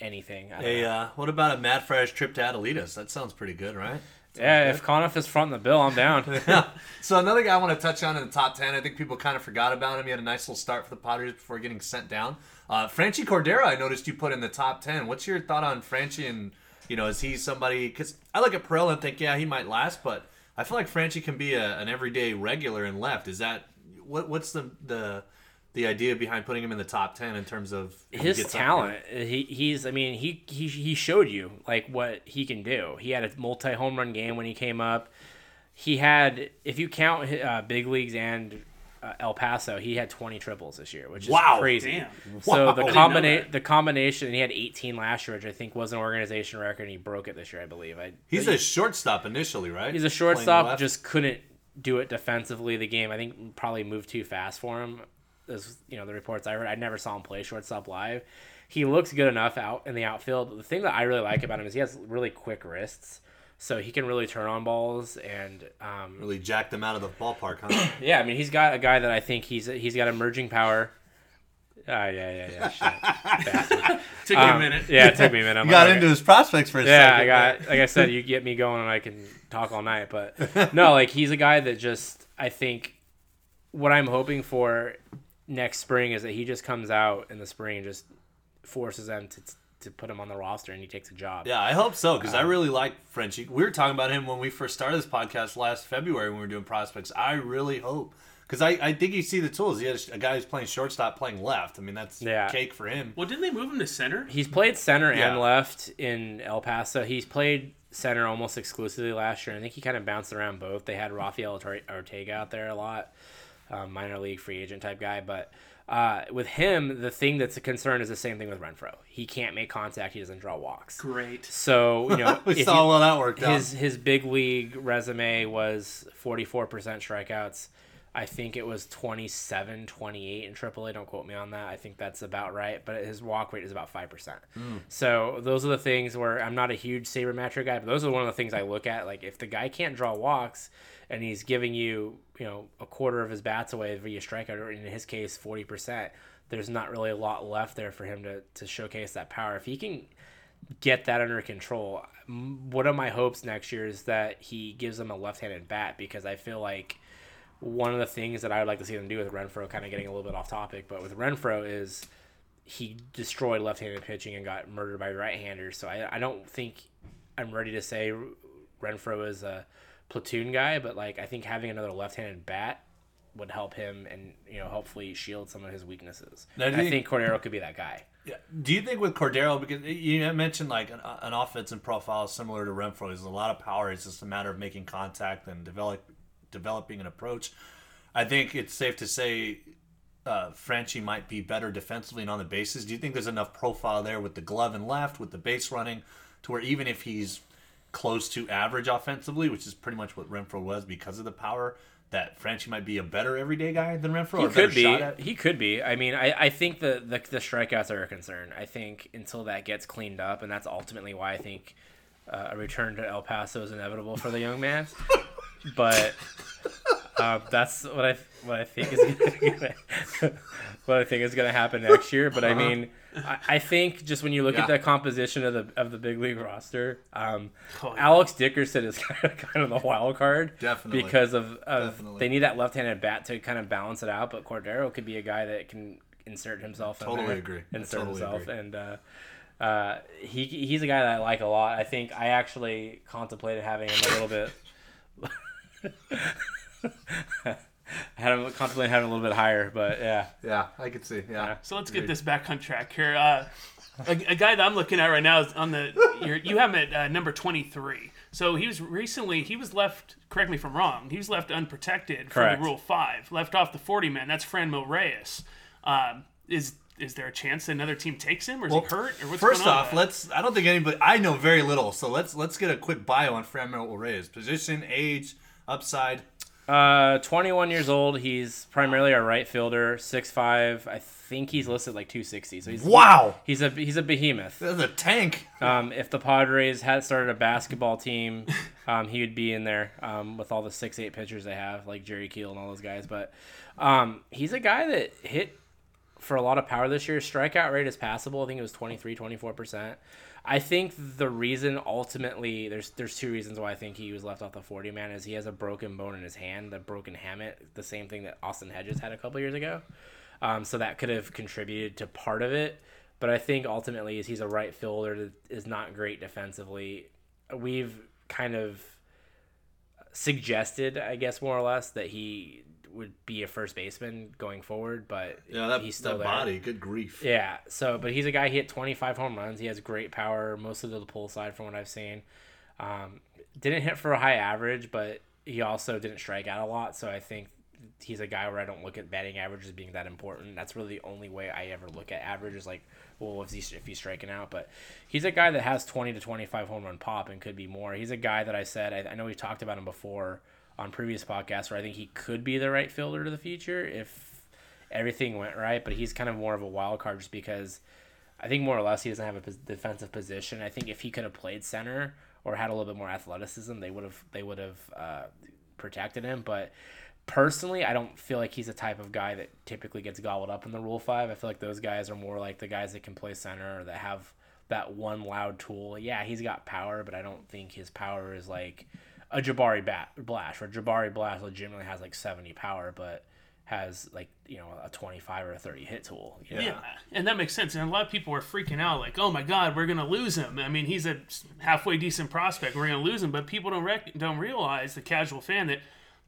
anything. I Hey, know. uh, what about a Mad Friars trip to Adelitas? That sounds pretty good, right? yeah, if Conniff is fronting the bill, I'm down. Yeah. So another guy I want to touch on in the top ten. I think people kind of forgot about him. He had a nice little start for the Padres before getting sent down. Uh, Franchy Cordero, I noticed you put in the top ten. What's your thought on Franchy? And you know, is he somebody? Because I look at Pirela and think, yeah, he might last, but I feel like Franchy can be a, an everyday regular and left. Is that what? What's the the the idea behind putting him in the top ten in terms of His talent, he, he's I mean he, he he showed you like what he can do. He had a multi home run game when he came up. He had, if you count uh, big leagues and uh, El Paso, he had 20 triples this year, which is Wow. crazy. Damn. So Wow. the combina- the combination, and he had 18 last year, which I think was an organization record, and he broke it this year, I believe. I, He's a shortstop initially, right? He's a shortstop, just couldn't do it defensively. The game, I think, probably moved too fast for him. As you know, the reports I read, I never saw him play shortstop live. He looks good enough out in the outfield. The thing that I really like about him is he has really quick wrists, so he can really turn on balls. And um, really jacked him out of the ballpark, huh? yeah, I mean, he's got a guy that I think he's he's got emerging power. Ah, yeah, yeah, yeah. Shit. Bastard. Took me a Um, minute. Yeah, it took me a minute. I'm You got like, into his prospects for a yeah, second. I got like I said, you get me going and I can talk all night. But no, like he's a guy that just I think what I'm hoping for next spring is that he just comes out in the spring and just forces them to to put him on the roster and he takes a job. Yeah, I hope so because I Um, really like Franchy. We were talking about him when we first started this podcast last February when we were doing prospects. I really hope because I, I think you see the tools. He has a guy who's playing shortstop, playing left. I mean, that's Yeah. cake for him. Well, didn't they move him to center? He's played center Yeah. and left in El Paso. He's played center almost exclusively last year. I think he kind of bounced around both. They had Rafael Ortega out there a lot, um, minor league free agent type guy. But uh, with him, the thing that's a concern is the same thing with Renfroe. He can't make contact. He doesn't draw walks. Great. So you know, we if saw how that worked out. his his big league resume was 44% strikeouts. I think it was 27, 28 in AAA. Don't quote me on that. I think that's about right. But his walk rate is about 5%. So those are the things where I'm not a huge sabermetric guy, but those are one of the things I look at. Like if the guy can't draw walks and he's giving you, you know, a quarter of his bats away via strikeout, or in his case, 40%, there's not really a lot left there for him to, to showcase that power. If he can get that under control. One of my hopes next year is that he gives them a left-handed bat because I feel like one of the things that I would like to see them do with Renfroe, kind of getting a little bit off topic, but with Renfroe is he destroyed left-handed pitching and got murdered by right-handers. So I, I don't think I'm ready to say Renfroe is a platoon guy, but like I think having another left-handed bat would help him and you know hopefully shield some of his weaknesses. I you- think Cordero could be that guy. Yeah. Do you think with Cordero, because you mentioned like an, an offensive profile similar to Renfroe, there's a lot of power. It's just a matter of making contact and develop developing an approach. I think it's safe to say uh, Franchy might be better defensively and on the bases. Do you think there's enough profile there with the glove and left, with the base running, to where even if he's close to average offensively, which is pretty much what Renfroe was because of the power, that Franchy might be a better everyday guy than Renfroe? He or could be. shot at? He could be. I mean, I, I think the, the the strikeouts are a concern. I think until that gets cleaned up, and that's ultimately why I think uh, a return to El Paso is inevitable for the young man. but uh, that's what I what I think is gonna, what I think is going to happen next year. But I mean, I, I think just when you look at the composition of the of the big league roster, um, Oh, yeah. Alex Dickerson is kind of, kind of the wild card. Definitely. because of, of Definitely. they need that left-handed bat to kind of balance it out. But Cordero could be a guy that can insert himself. in Totally there, agree. Insert totally himself, agree. and uh, uh, he he's a guy that I like a lot. I think I actually contemplated having him a little bit. I had him contemplated having him a little bit higher, but yeah. Yeah, I could see. Yeah. So let's get this back on track here. Uh, a, a guy that I'm looking at right now is on the. You're, you have him at uh, number 23. So he was recently he was left. Correct me if I'm wrong. He was left unprotected for Correct. the Rule Five, left off the 40 man. That's Franmil Reyes. Um, is is there a chance that another team takes him, or is Well, he hurt, or what's First going on? off, with that? let's. I don't think anybody. I know very little, so let's let's get a quick bio on Franmil Reyes. Position, age, upside. Uh, 21 years old. He's primarily a right fielder, 6'5". I think he's listed like 260. So he's Wow, He's a he's a behemoth. that's a tank. Um, if the Padres had started a basketball team, um, he would be in there um, with all the six eight pitchers they have, like Jerry Keel and all those guys. But um, he's a guy that hit for a lot of power this year. Strikeout rate is passable. I think it was 23, 24 percent. I think the reason ultimately there's there's two reasons why I think he was left off the 40 man is he has a broken bone in his hand, the broken hamate, the same thing that Austin Hedges had a couple years ago. Um, so that could have contributed to part of it. But I think ultimately is he's a right fielder that is not great defensively. We've kind of suggested, I guess, more or less, that he would be a first baseman going forward, but Yeah, that, he's still that body. Good grief. Yeah. So, but he's a guy. He hit 25 home runs. He has great power, mostly to the pull side, from what I've seen. Um, didn't hit for a high average, but he also didn't strike out a lot. So I think he's a guy where I don't look at batting average as being that important. That's really the only way I ever look at average is like, well, if he's if he's striking out. But he's a guy that has 20 to 25 home run pop and could be more. He's a guy that I said I, I know we've talked about him before on previous podcasts where I think he could be the right fielder to the future if everything went right. But he's kind of more of a wild card just because I think more or less he doesn't have a defensive position. I think if he could have played center or had a little bit more athleticism, they would have they would have uh, protected him. But personally, I don't feel like he's the type of guy that typically gets gobbled up in the Rule Five. I feel like those guys are more like the guys that can play center or that have that one loud tool. Yeah, he's got power, but I don't think his power is like a Jabari Bat Blash, or Jabari Blash legitimately has like seventy power, but has like you know a twenty five or a thirty hit tool. you know? Yeah, and that makes sense. And a lot of people were freaking out, like, "Oh my God, we're gonna lose him." I mean, he's a halfway decent prospect. We're gonna lose him, but people don't rec- don't realize the casual fan that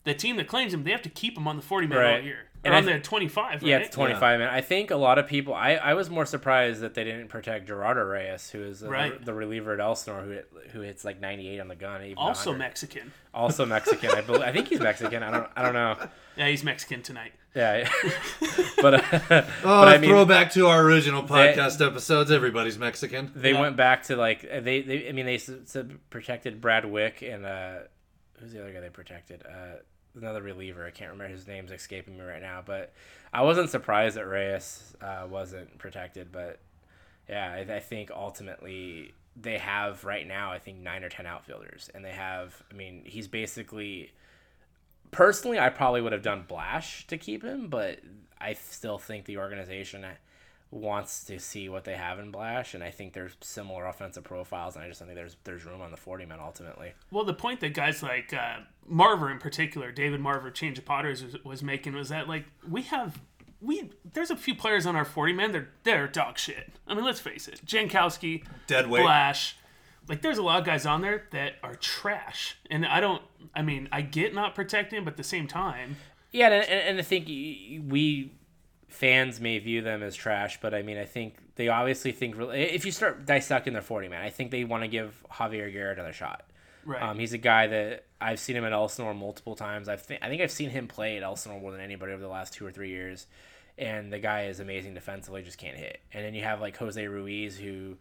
the team that claims him, they have to keep him on the forty man all Right. year, And on th- the twenty five. Yeah, right? it's 25 man. I think a lot of people. I, I was more surprised that they didn't protect Gerardo Reyes, who is the, Right. the reliever at Elsinore, who hit, who hits like 98 on the gun. even Also 100. Mexican. also Mexican. I believe. I think he's Mexican. I don't. I don't know. Yeah, he's Mexican tonight. Yeah, but uh, Oh, but I mean, throwback to our original podcast episodes. Everybody's Mexican. they Yeah. went back to like they. they I mean, they s- s- protected Brad Wieck and uh, who's the other guy they protected? Uh, another reliever. I can't remember his name's escaping me right now. But I wasn't surprised that Reyes uh, wasn't protected. But yeah, I, I think ultimately they have right now. I think nine or ten outfielders, and they have. I mean, he's basically. Personally, I probably would have done Blash to keep him, but I still think the organization wants to see what they have in Blash, and I think there's similar offensive profiles, and I just don't think there's there's room on the forty man ultimately. Well, the point that guys like uh, Marver in particular, David Marver, Change of Potters was, was making was that like we have we there's a few players on our 40 man. They're they're dog shit. I mean, let's face it. Jankowski, Dead weight. Flash. Like, there's a lot of guys on there that are trash, and I don't. I mean, I get not protecting, but at the same time, Yeah, and, and, and I think y- y- we fans may view them as trash, but I mean, I think they obviously think if you start dissecting their forty man, I think they want to give Javier Guerra another shot. right? Um, he's a guy that I've seen him at Elsinore multiple times. I've th- I think I've seen him play at Elsinore more than anybody over the last two or three years. And the guy is amazing defensively, just can't hit. And then you have like Jose Ruiz, who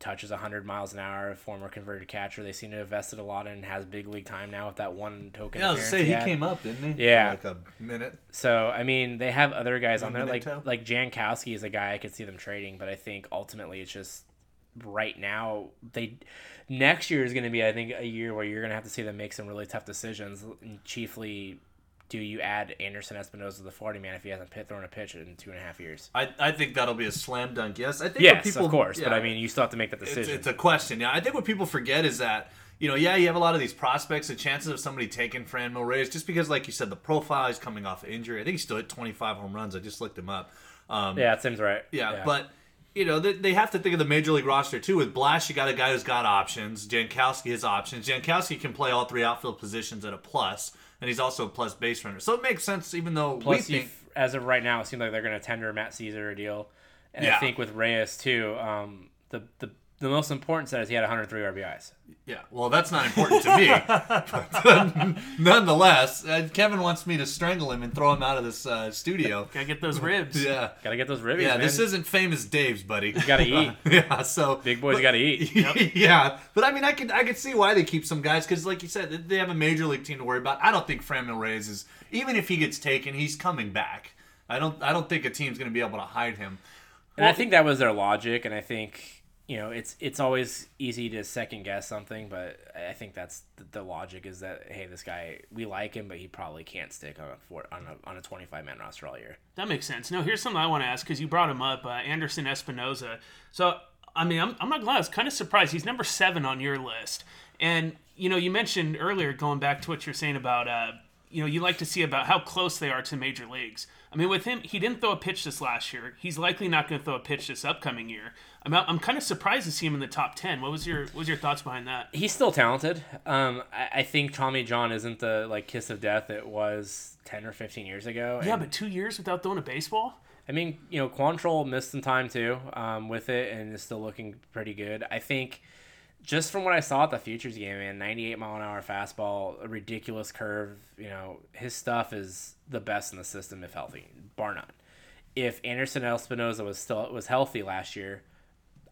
touches 100 miles an hour, former converted catcher. They seem to have invested a lot in, has big league time now with that one token. Yeah, I was say he had. came up, didn't he? Yeah. Like a minute. So I mean, they have other guys on there like like Jankowski is a guy I could see them trading, but I think ultimately it's just right now they next year is going to be I think a year where you're going to have to see them make some really tough decisions. and Chiefly, do you add Anderson Espinoza to the forty man if he hasn't pit thrown a pitch in two and a half years? I, I think that'll be a slam dunk. Yes, I think. Yes, people, of course, but. I mean, you still have to make that it's, decision. it's a question. Yeah, I think what people forget is that you know, yeah, you have a lot of these prospects. The chances of somebody taking Fran Franmil Reyes, just because, like you said, the profile is coming off of injury. I think he still hit 25 home runs. I just looked him up. Um, yeah, it seems right. yeah, but you know they, they have to think of the major league roster too. With Blash, you got a guy who's got options. Jankowski has options. Jankowski can play all three outfield positions at a plus, and he's also a plus base runner. So it makes sense, even though Plus, think. as of right now, it seems like they're going to tender Matt Szczur a deal, and I think with Reyes too. Um, the the the most important stat is he had 103 RBIs. Yeah, well, that's not important to me. but, nonetheless, uh, Kevin wants me to strangle him and throw him out of this uh, studio. Gotta get those ribs. Yeah, Got to get those ribs. yeah. man. This isn't famous Dave's, buddy. You gotta eat. yeah, so big boys got to eat. yeah, but I mean, I could I could see why they keep some guys because, like you said, they have a major league team to worry about. I don't think Franmil Reyes is even if he gets taken, he's coming back. I don't I don't think a team's going to be able to hide him. And I think that was their logic, and I think you know it's it's always easy to second guess something, but I think that's the, the logic is that hey, this guy we like him, but he probably can't stick on a four, on a on a twenty five man roster all year. That makes sense. No, here's something I want to ask because you brought him up, uh, Anderson Espinoza. So, I mean, I'm, I'm not glad. I was kind of surprised. He's number seven on your list. And, you know, you mentioned earlier, going back to what you're saying about, uh, you know, you like to see about how close they are to major leagues. I mean, with him, he didn't throw a pitch this last year. He's likely not going to throw a pitch this upcoming year. I'm, I'm kind of surprised to see him in the top 10. What was your what was your thoughts behind that? He's still talented. Um, I, I think Tommy John isn't the like kiss of death it was ten or fifteen years ago. Yeah, but two years without throwing a baseball? I mean, you know, Quantrill missed some time too um, with it and is still looking pretty good. I think just from what I saw at the Futures game, man, 98 mile an hour fastball, a ridiculous curve. You know, his stuff is the best in the system if healthy, bar none. If Anderson Espinoza was still was healthy last year,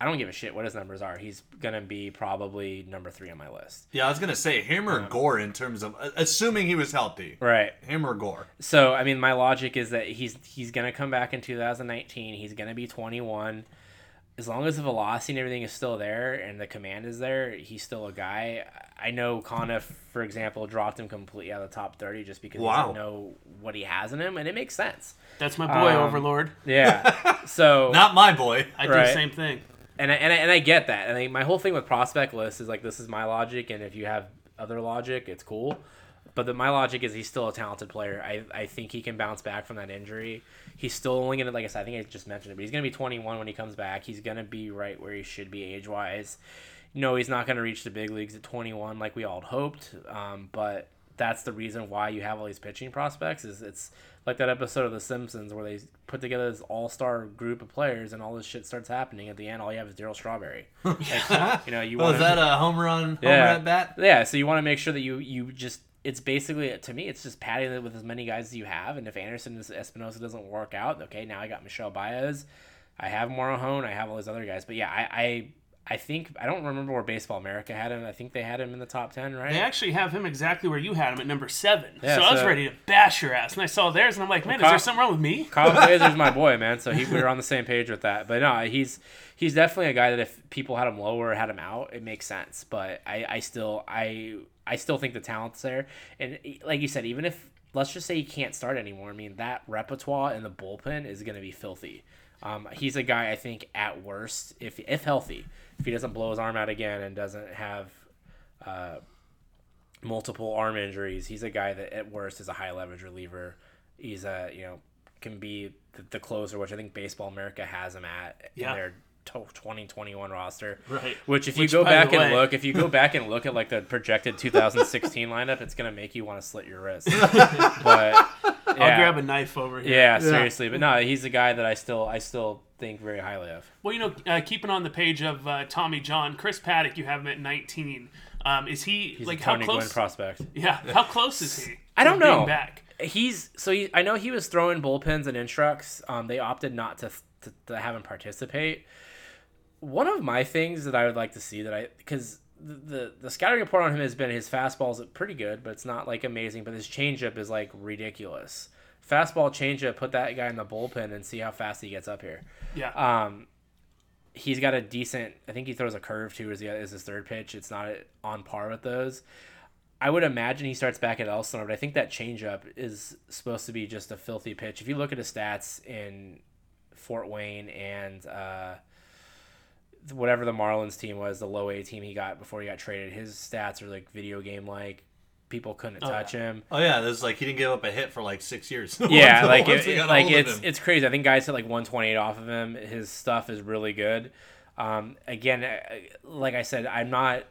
I don't give a shit what his numbers are. He's gonna be probably number three on my list. Yeah, I was going to say him or Gore in terms of assuming he was healthy. Right. Him or Gore. So I mean, my logic is that he's he's gonna come back in 2019. He's gonna be 21. As long as the velocity and everything is still there and the command is there, he's still a guy. I know Conniff, for example, dropped him completely out of the top 30 just because he Wow. doesn't know what he has in him, and it makes sense. That's my boy, Um, Overlord. Yeah. So Not my boy. I do the same thing. And I, and I, and I get that. And I, my whole thing with prospect list is like this is my logic, and if you have other logic, it's cool. But the, my logic is he's still a talented player. I, I think he can bounce back from that injury. He's still only gonna like I said. I think I just mentioned it, but he's gonna be 21 when he comes back. He's gonna be right where he should be age wise. No, he's not gonna reach the big leagues at 21 like we all hoped. Um, but that's the reason why you have all these pitching prospects. Is it's like that episode of The Simpsons where they put together this all star group of players and all this shit starts happening. At the end, all you have is Darryl Strawberry. Like, you know, you Oh, want is that a home run, home Yeah. at bat? yeah, so you want to make sure that you you just it's basically to me it's just padding it with as many guys as you have, and if Anderson and Espinoza doesn't work out, okay, now I got Michel Baez, I have Morejon, I have all these other guys, but yeah, I I, I think I don't remember where Baseball America had him. I think they had him in the top ten, right? They actually have him exactly where you had him at number seven. Yeah, so I was ready to bash your ass, and I saw theirs, and I'm like, man, is Kyle- there something wrong with me? Kyle Glaser's my boy, man. So he, we were on the same page with that. But no, he's he's definitely a guy that if people had him lower had him out, it makes sense. But I, I still I I still think the talent's there. And like you said, even if let's just say he can't start anymore, I mean that repertoire in the bullpen is going to be filthy. Um, he's a guy I think at worst, if if healthy, if he doesn't blow his arm out again and doesn't have uh, multiple arm injuries, he's a guy that at worst is a high leverage reliever. He's a you know can be the, the closer, which I think Baseball America has him at Yeah. in their 2021 roster. Right. Which, if you go back and look, if you go back and look at like the projected 2016 lineup, it's gonna make you want to slit your wrist. but I'll yeah. grab a knife over here. Yeah, seriously, but no, he's a guy that I still I still think very highly of. Well, you know, uh, keeping on the page of uh, Tommy John, Chris Paddack, you have him at 19. Um, is he He's like a how Tony Gwynn close? prospect. yeah, how close is he? I don't know. Back. He's so he, I know he was throwing bullpens and instructs. Um, they opted not to, to to have him participate. One of my things that I would like to see that I because the, the the scouting report on him has been his fastball's pretty good, but it's not like amazing. But his changeup is like ridiculous. Fastball changeup, put that guy in the bullpen and see how fast he gets up here. Yeah. Um, he's got a decent. I think he throws a curve too. Is the is his third pitch? It's not on par with those. I would imagine he starts back at Elsinore, but I think that changeup is supposed to be just a filthy pitch. If you look at his stats in Fort Wayne and uh, whatever the Marlins team was, the low A team he got before he got traded, his stats are like video game like. People couldn't touch him. Oh yeah, there's like he didn't give up a hit for like six years. Yeah, like it, it- like it's it's crazy. I think guys hit like 128 off of him. His stuff is really good. Um, again, uh, like I said, I'm not.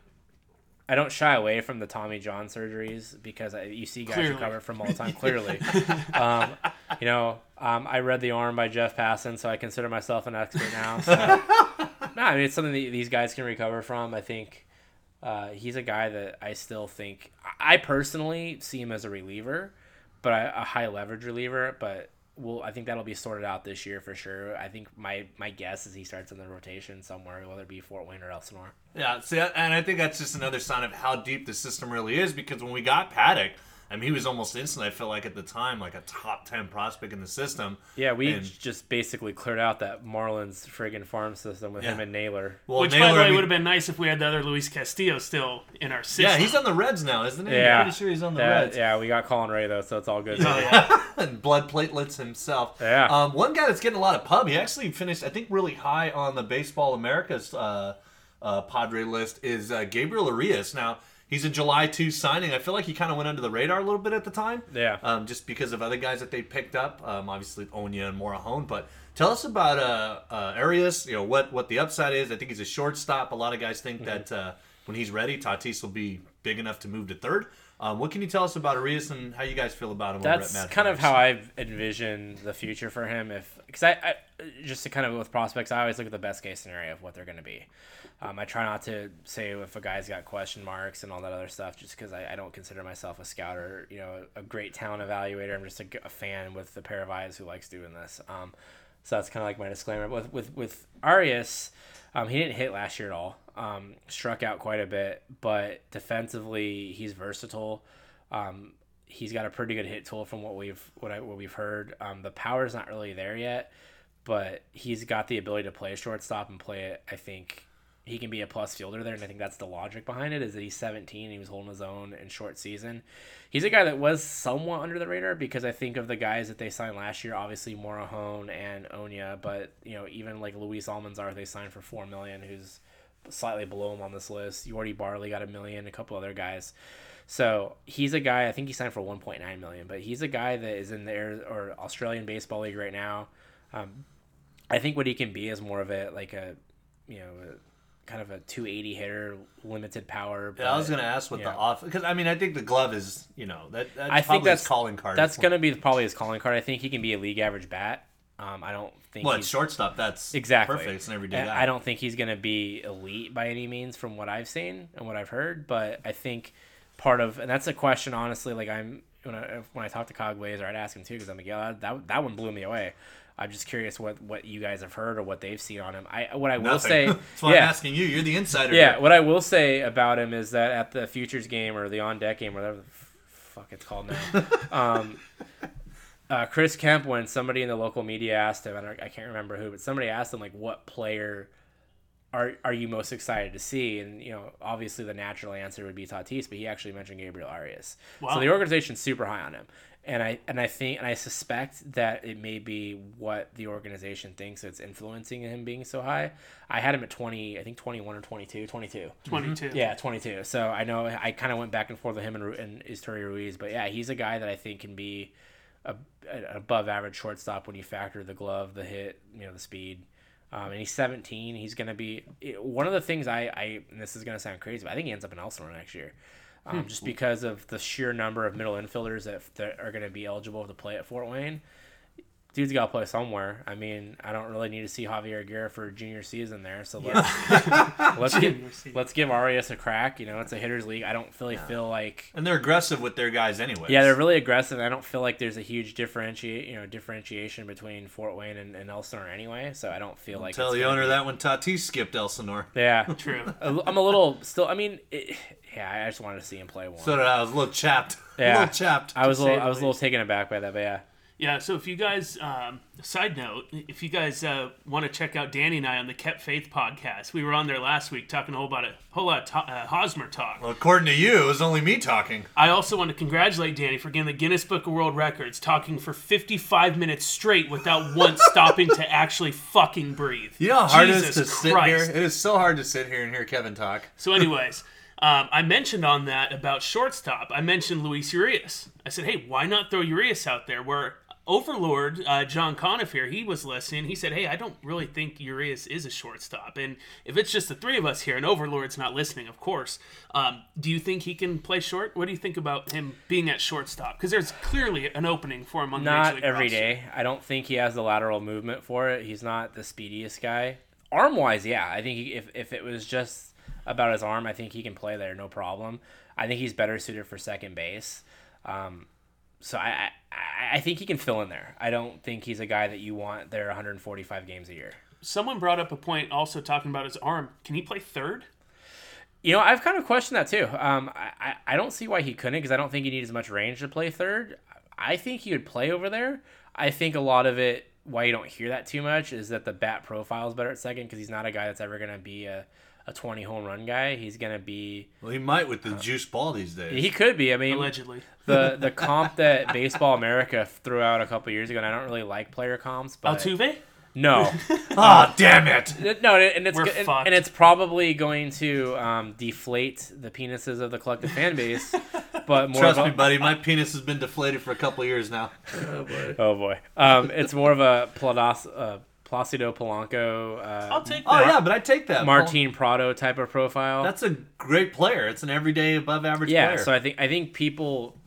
I don't shy away from the Tommy John surgeries because I, you see guys Clearly. recover from all the time. Clearly, um, you know, um, I read the arm by Jeff Passan, so I consider myself an expert now. So. no, I mean it's something that these guys can recover from. I think uh, he's a guy that I still think I personally see him as a reliever, but a high leverage reliever. But well, I think that'll be sorted out this year for sure. I think my my guess is he starts in the rotation somewhere, whether it be Fort Wayne or Elsinore. Yeah, see, and I think that's just another sign of how deep the system really is. Because when we got Paddack, I mean, he was almost instant. I felt like at the time, like a top ten prospect in the system. Yeah, we And- just basically cleared out that Marlins friggin' farm system with him and Naylor. Well, Which, by the way, I mean- would have been nice if we had the other Luis Castillo still in our system. Yeah, he's on the Reds now, isn't he? Yeah. I'm pretty sure he's on the That- Reds. yeah, we got Colin Rea though, so it's all good. Oh, yeah. and blood platelets himself. Yeah. Um, one guy that's getting a lot of pub. He actually finished, I think, really high on the Baseball America's uh, uh, Padre list is uh, Gabriel Arias. Now he's a July two signing. I feel like he kind of went under the radar a little bit at the time. Yeah. Um, just because of other guys that they picked up, um, obviously Onya and Morejon. But tell us about uh, uh, Arias. You know what what the upside is. I think he's a shortstop. A lot of guys think that uh, when he's ready, Tatis will be big enough to move to third. Um, what can you tell us about Arias and how you guys feel about him? over That's at kind of how I've envisioned the future for him. If because I, I just to kind of with prospects, I always look at the best case scenario of what they're going to be. Um, I try not to say if a guy's got question marks and all that other stuff, just because I, I don't consider myself a scout or you know a great talent evaluator. I'm just a fan with a pair of eyes who likes doing this. Um, so that's kind of like my disclaimer. With with with Arias, um, he didn't hit last year at all. Um, struck out quite a bit, but defensively he's versatile. Um, he's got a pretty good hit tool from what we've what I what we've heard. Um, the power's not really there yet, but he's got the ability to play a shortstop and play it. I think he can be a plus fielder there, and I think that's the logic behind it. Is that he's 17, he was holding his own in short season. He's a guy that was somewhat under the radar because I think of the guys that they signed last year, obviously Morejon and Onya, but you know even like Luis Almanzar they signed for four million, who's slightly below him on this list. Yordy Barley got a million, a couple other guys. So he's a guy. I think he signed for 1.9 million, but he's a guy that is in there or Australian baseball league right now. Um, I think what he can be is more of a like a, you know, a, kind of a 280 hitter, limited power. Yeah, I was gonna ask what the know. off because I mean I think the glove is you know that that's I think that's calling card. That's gonna be probably his calling card. I think he can be a league average bat. Um, I don't think well, he's it's shortstop. That's exactly perfect. It's never do that. I don't think he's gonna be elite by any means from what I've seen and what I've heard. But I think part of and that's a question honestly. Like I'm when I when I talk to Cog Glaser, I'd ask him too because I'm like, yeah, that that one blew me away. I'm just curious what what you guys have heard or what they've seen on him. I what I will Nothing. say, That's why yeah, I'm asking you. You're the insider. yeah. here. What I will say about him is that at the futures game or the on deck game, or whatever the fuck it's called now, um, uh, Chris Kemp, when somebody in the local media asked him, I, I can't remember who, but somebody asked him like, "What player are are you most excited to see?" And you know, obviously the natural answer would be Tatis, but he actually mentioned Gabriel Arias. Wow. So the organization's super high on him. And I and I think and I suspect that it may be what the organization thinks that's influencing him being so high. I had him at 20, I think 21 or 22, 22. 22. Yeah, 22. So I know I kind of went back and forth with him and, Ru- and Esteury Ruiz, but yeah, he's a guy that I think can be a, an above average shortstop when you factor the glove, the hit, you know, the speed. Um, and he's 17. He's going to be one of the things I, I and this is going to sound crazy, but I think he ends up in Elsinore next year. Um, just because of the sheer number of middle infielders that, that are going to be eligible to play at Fort Wayne dude's got to play somewhere. I mean, I don't really need to see Javier Aguirre for junior season there. So let's let's give let's give Arias a crack. You know, it's a hitters league. I don't really feel like And they're aggressive with their guys anyway. yeah, they're really aggressive. I don't feel like there's a huge differentiate you know differentiation between Fort Wayne and, and Elsinore anyway. So I don't feel like Tell it's the owner be- that when Tatis skipped Elsinore. Yeah, True. I'm a little still. I mean, it, yeah, I just wanted to see him play one. So did I. I was a little chapped. a Yeah. little chapped. I was a little, I was a little taken aback by that, but yeah. Yeah, so if you guys, um, side note, if you guys uh, want to check out Danny and I on the Kept Faith podcast, we were on there last week talking a whole about a whole lot of to- uh, Hosmer talk. Well, according to you, it was only me talking. I also want to congratulate Danny for getting the Guinness Book of World Records, talking for 55 minutes straight without once stopping to actually fucking breathe. You know how hard Jesus is to sit here? It is so hard to sit here and hear Kevin talk. So, anyways, um, I mentioned on that about shortstop. I mentioned Luis Urias. I said, hey, why not throw Urias out there? Where Overlord uh, John Conniff here, he was listening. He said, hey, I don't really think Urias is a shortstop. And if it's just the three of us here, and Overlord's not listening, of course, um, do you think he can play short? What do you think about him being at shortstop? Because there's clearly an opening for him on the Not every roster. day. I don't think he has the lateral movement for it. He's not the speediest guy. Arm wise, yeah. I think he, if if it was just about his arm, I think he can play there, no problem. I think he's better suited for second base. Um, so I, I I think he can fill in there. I don't think he's a guy that you want there 145 games a year. Someone brought up a point also talking about his arm. Can he play third? You know, I've kind of questioned that too. Um, I, I, I don't see why he couldn't because I don't think he needs as much range to play third. I think he would play over there. I think a lot of it, why you don't hear that too much, is that the bat profile is better at second because he's not a guy that's ever going to be a, a 20 home run guy. He's going to be. Well, he might with the juice ball these days. He could be. I mean, Allegedly. the the comp that Baseball America threw out a couple years ago, and I don't really like player comps, but Altuve? no, Ah, damn it! no, and it's We're and, fucked. and it's probably going to um, deflate the penises of the collective fan base, but more Trust of a, me, buddy. My penis has been deflated for a couple of years now. Oh boy, Oh um, it's more of a Pladas, uh, Placido Polanco, I'll uh, take Oh yeah, but I take that. Martin Prado type of profile. That's a great player. It's an everyday above average yeah. player. So I think I think people,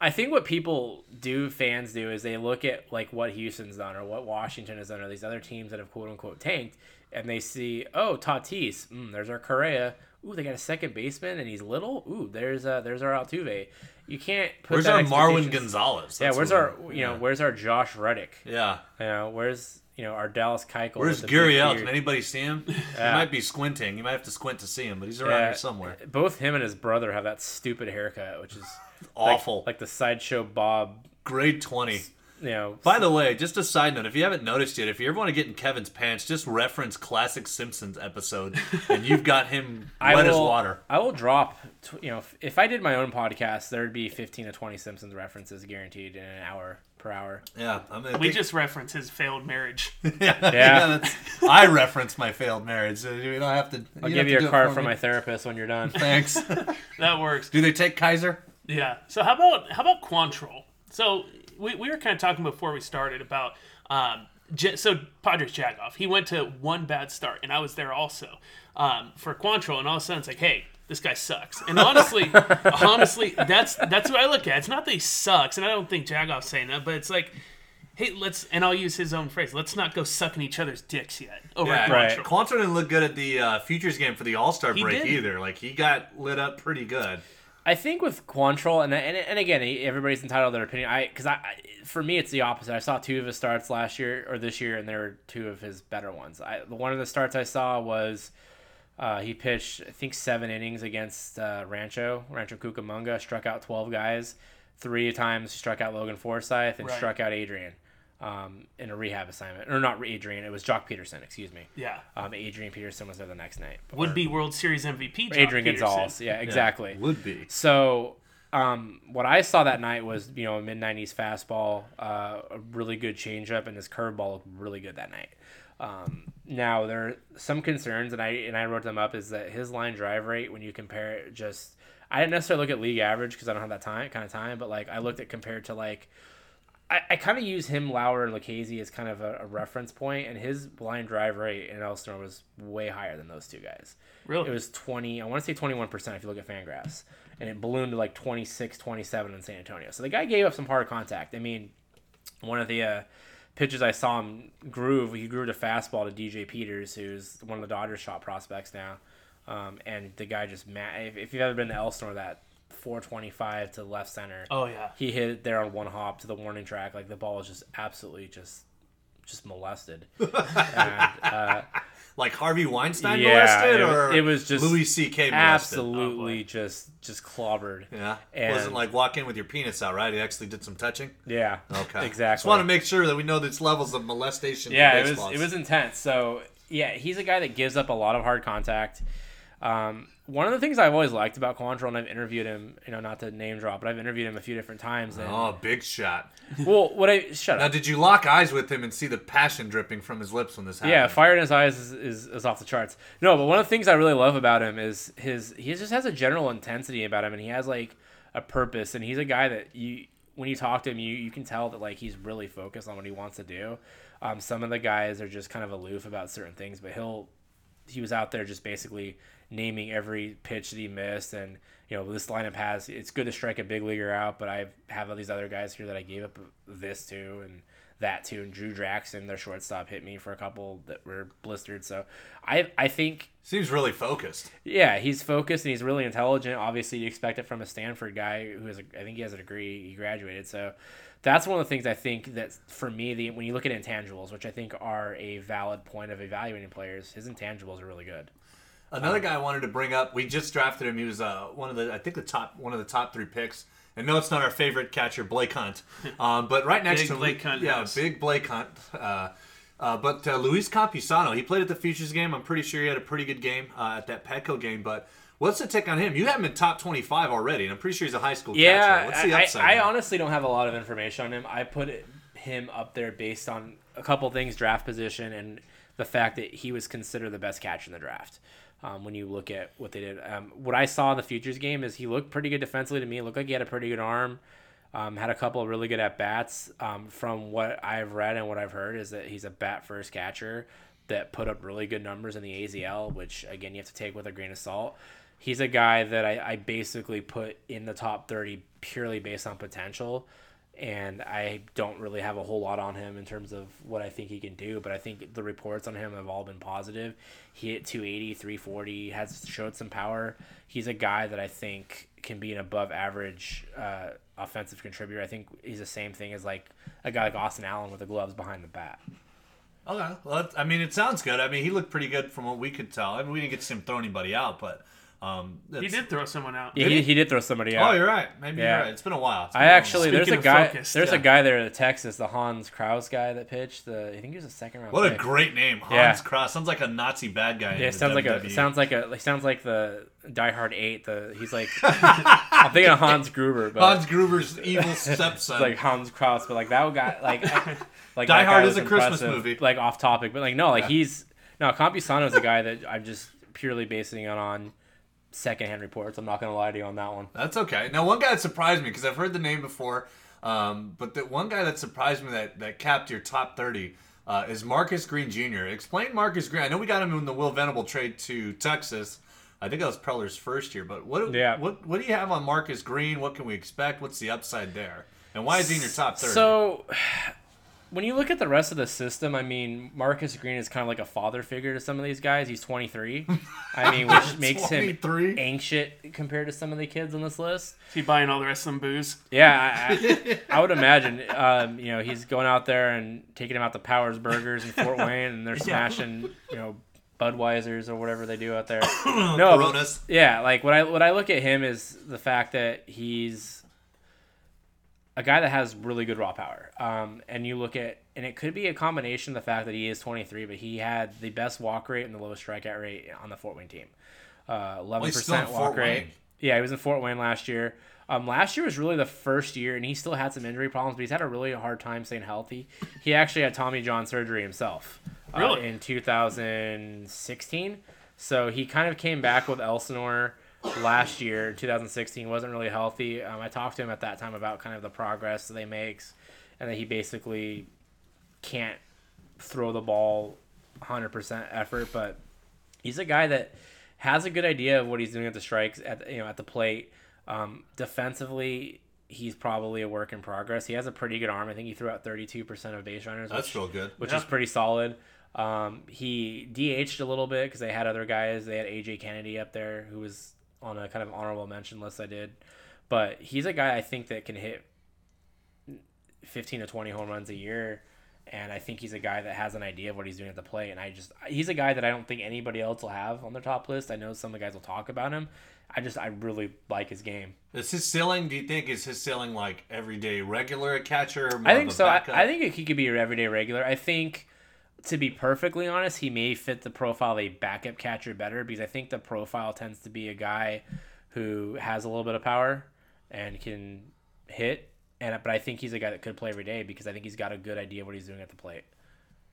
I think what people do, fans do, is they look at like what Houston's done or what Washington has done or these other teams that have quote unquote tanked, and they see oh Tatis, mm, there's our Correa. Ooh, they got a second baseman and he's little. Ooh, there's uh there's our Altuve. You can't put where's that our Marwin expectations- Gonzalez? Yeah, where's our you know yeah. where's our Josh Reddick? yeah. You know where's you know our Dallas Keuchel? Where's with Gary big L? Can anybody see him? He uh, might be squinting. You might have to squint to see him, but he's around Yeah, here somewhere. Both him and his brother have that stupid haircut, which is Awful. like, the sideshow Bob. Grade twenty. You know, By the way, just a side note, if you haven't noticed yet, if you ever want to get in Kevin's pants, just reference classic Simpsons episode, and you've got him I wet as will, water. I will drop. You know, if, if I did my own podcast, there'd be fifteen to twenty Simpsons references guaranteed in an hour per hour. Yeah, I mean, I We think- just reference his failed marriage. yeah, Yeah. that's, I reference my failed marriage. So you don't have to. I'll you give don't you a card from my therapist when you're done. Thanks. that works. do they take Kaiser? Yeah. So how about how about Quantrill? So we, we were kind of talking before we started about um, J- so Padres Jagoff. He went to one bad start, and I was there also um, for Quantrill, and all of a sudden it's like, hey, this guy sucks. And honestly, honestly, that's that's what I look at. It's not that he sucks, and I don't think Jagoff's saying that, but it's like. Hey, let's and I'll use his own phrase. Let's not go sucking each other's dicks yet. Over at Right. Quantrill. Quantrill didn't look good at the uh, futures game for the All Star break didn't. either. Like he got lit up pretty good. I think with Quantrill, and, and and again, everybody's entitled to their opinion. I because I, I for me it's the opposite. I saw two of his starts last year or this year, and there were two of his better ones. I one of the starts I saw was uh, he pitched I think seven innings against uh, Rancho Rancho Cucamonga, struck out twelve guys, three times he struck out Logan Forsythe, and Right. struck out Adrian. Um, in a rehab assignment, or not Adrian, it was Joc Pederson. Excuse me. Yeah. Um, Adrian Peterson was there the next night. Would be World Series MVP. Joc Adrian Peterson. Gonzalez. Yeah, exactly. Would be. So, um, what I saw that night was, you know, a mid 90s fastball, uh, a really good changeup, and his curveball looked really good that night. Um, now there are some concerns, and I and I wrote them up, is that his line drive rate when you compare it, just I didn't necessarily look at league average because I don't have that time kind of time, but like I looked at compared to like I, I kind of use him, Lauer, and Lucchese as kind of a, a reference point, and his blind drive rate in Elsinore was way higher than those two guys. Really? It was 20, I want to say 21% if you look at Fangraphs. And it ballooned to like 26, 27 in San Antonio. So the guy gave up some hard contact. I mean, one of the uh, pitches I saw him groove, he grew to fastball to DJ Peters, who's one of the Dodgers shot prospects now. Um, and the guy just, ma- if, if you've ever been to Elsinore, that 425 to left center, Oh yeah. he hit it there on one hop to the warning track. Like the ball was just absolutely just just molested. and, uh, Like Harvey Weinstein Yeah, molested, it- or it was just Louis C.K. molested. absolutely just just clobbered. Yeah, And- wasn't like walk in with your penis out, right? He actually did some touching. Yeah. Okay, Exactly. Just want to make sure that we know these levels of molestation. yeah, it was it was intense. So yeah, he's a guy that gives up a lot of hard contact. Um, one of the things I've always liked about Quantrill, and I've interviewed him, you know, not to name drop, but I've interviewed him a few different times. And, Oh, big shot. well, what I shut Now, up. Now, did you lock eyes with him and see the passion dripping from his lips when this happened? Yeah, fire in his eyes is, is, is off the charts. No, but one of the things I really love about him is his he just has a general intensity about him, and he has like a purpose, and he's a guy that you when you talk to him, you you can tell that like he's really focused on what he wants to do. Um, some of the guys are just kind of aloof about certain things, but he'll he was out there just basically naming every pitch that he missed. And you know this lineup has it's good to strike a big leaguer out but i have all these other guys here that i gave up this to and that to. And drew jackson their shortstop hit me for a couple that were blistered. So i i think Seems really focused. yeah he's focused and he's really intelligent. Obviously you expect it from a stanford guy who has a, i think he has a degree. He graduated. So that's one of the things i think that for me the when you look at intangibles which i think are a valid point of evaluating players his intangibles are really good Another guy I wanted to bring up. We just drafted him. He was uh, one of the, I think the top, one of the top three picks. And no, it's not our favorite catcher, Blake Hunt. Um, but right next Big to Blake Hunt yeah, big Blake Hunt. Uh, uh, but uh, Luis Campusano, he played at the Futures game. I'm pretty sure he had a pretty good game uh, at that Petco game. But what's the take on him? You have him in top 25 already, and I'm pretty sure he's a high school catcher. Yeah, What's the upside? I, I honestly don't have a lot of information on him. I put him up there based on a couple things: draft position and the fact that he was considered the best catcher in the draft. Um, when you look at what they did, um, what I saw in the futures game is he looked pretty good defensively to me. It looked like he had a pretty good arm. Um, had a couple of really good at bats. Um, from what I've read and what I've heard is that he's a bat first catcher that put up really good numbers in the AZL, which again you have to take with a grain of salt. He's a guy that I, I basically put in the top 30 purely based on potential. And I don't really have a whole lot on him in terms of what I think he can do, but I think the reports on him have all been positive. He hit 280, 340, has showed some power. He's a guy that I think can be an above average uh, offensive contributor. I think he's the same thing as like a guy like Austin Allen with the gloves behind the bat. Okay. Well, I mean, it sounds good. I mean, he looked pretty good from what we could tell. I mean, we didn't get to see him throw anybody out, but um, He did throw someone out. Yeah, he, he did throw somebody out. Oh, you're right. Maybe Yeah. you're right. It's been a while. It's been I a while. actually there's a Speaking of guy focus, there's yeah. a guy there in Texas, the Hans Crouse guy that pitched. The I think he was a second round. What a great name, Hans Yeah. Cross. Sounds like a Nazi bad guy. in Yeah, it the sounds like a WWE. sounds like a it sounds like the Die Hard Eight. The he's like I'm thinking of Hans Gruber, but Hans Gruber's evil stepson. it's like Hans Crouse, but like that guy like like Die that Hard is a Christmas movie. Like off topic, but like no, like he's no Campusano is a guy that I'm just purely basing it on secondhand reports. I'm not gonna lie to you on that one. That's okay. Now, one guy that surprised me because I've heard the name before, um, but the one guy that surprised me that that capped your top thirty uh, is Marcus Greene Jr. Explain Marcus Greene. I know we got him in the Will Venable trade to Texas. I think that was Preller's first year, but what Yeah. what what do you have on Marcus Greene? What can we expect? What's the upside there? And why is he in your top thirty? So, when you look at the rest of the system, I mean, Marcus Greene is kind of like a father figure to some of these guys. He's 23. I mean, which makes him 23? ancient compared to some of the kids on this list. Is he buying all the rest of them booze? Yeah, I, I, I would imagine. Um, you know, he's going out there and taking him out to Powers Burgers in Fort Wayne, and they're smashing, you know, Budweisers or whatever they do out there. no, but- yeah, like what I what I look at him is the fact that he's a guy that has really good raw power. Um, and you look at and it could be a combination of the fact that he is 23, but he had the best walk rate and the lowest strikeout rate on the Fort Wayne team. Uh, 11% he's still in walk rate. Wayne. Yeah, he was in Fort Wayne last year. Um, last year was really the first year, and he still had some injury problems, but he's had a really hard time staying healthy. He actually had Tommy John surgery himself uh, Really? in 2016. So he kind of came back with Elsinore. Last year, 2016, wasn't really healthy. Um, I talked to him at that time about kind of the progress that he makes, and that he basically can't throw the ball 100% effort, but he's a guy that has a good idea of what he's doing at the strikes at you know at the plate. Um, defensively, he's probably a work in progress. He has a pretty good arm. I think he threw out 32% of base runners. That's which, real good. which Yeah. is pretty solid. Um, he DH'd a little bit because they had other guys. They had AJ Kennedy up there who was on a kind of honorable mention list I did. But he's a guy I think that can hit 15 to 20 home runs a year. And I think he's a guy that has an idea of what he's doing at the plate. And I just, he's a guy that I don't think anybody else will have on their top list. I know some of the guys will talk about him. I just, I really like his game. Is his ceiling? Do you think is his ceiling like everyday regular catcher? I think so. I. I think he could be your everyday regular. I think, to be perfectly honest, he may fit the profile of a backup catcher better because I think the profile tends to be a guy who has a little bit of power and can hit. And but I think he's a guy that could play every day because I think he's got a good idea of what he's doing at the plate.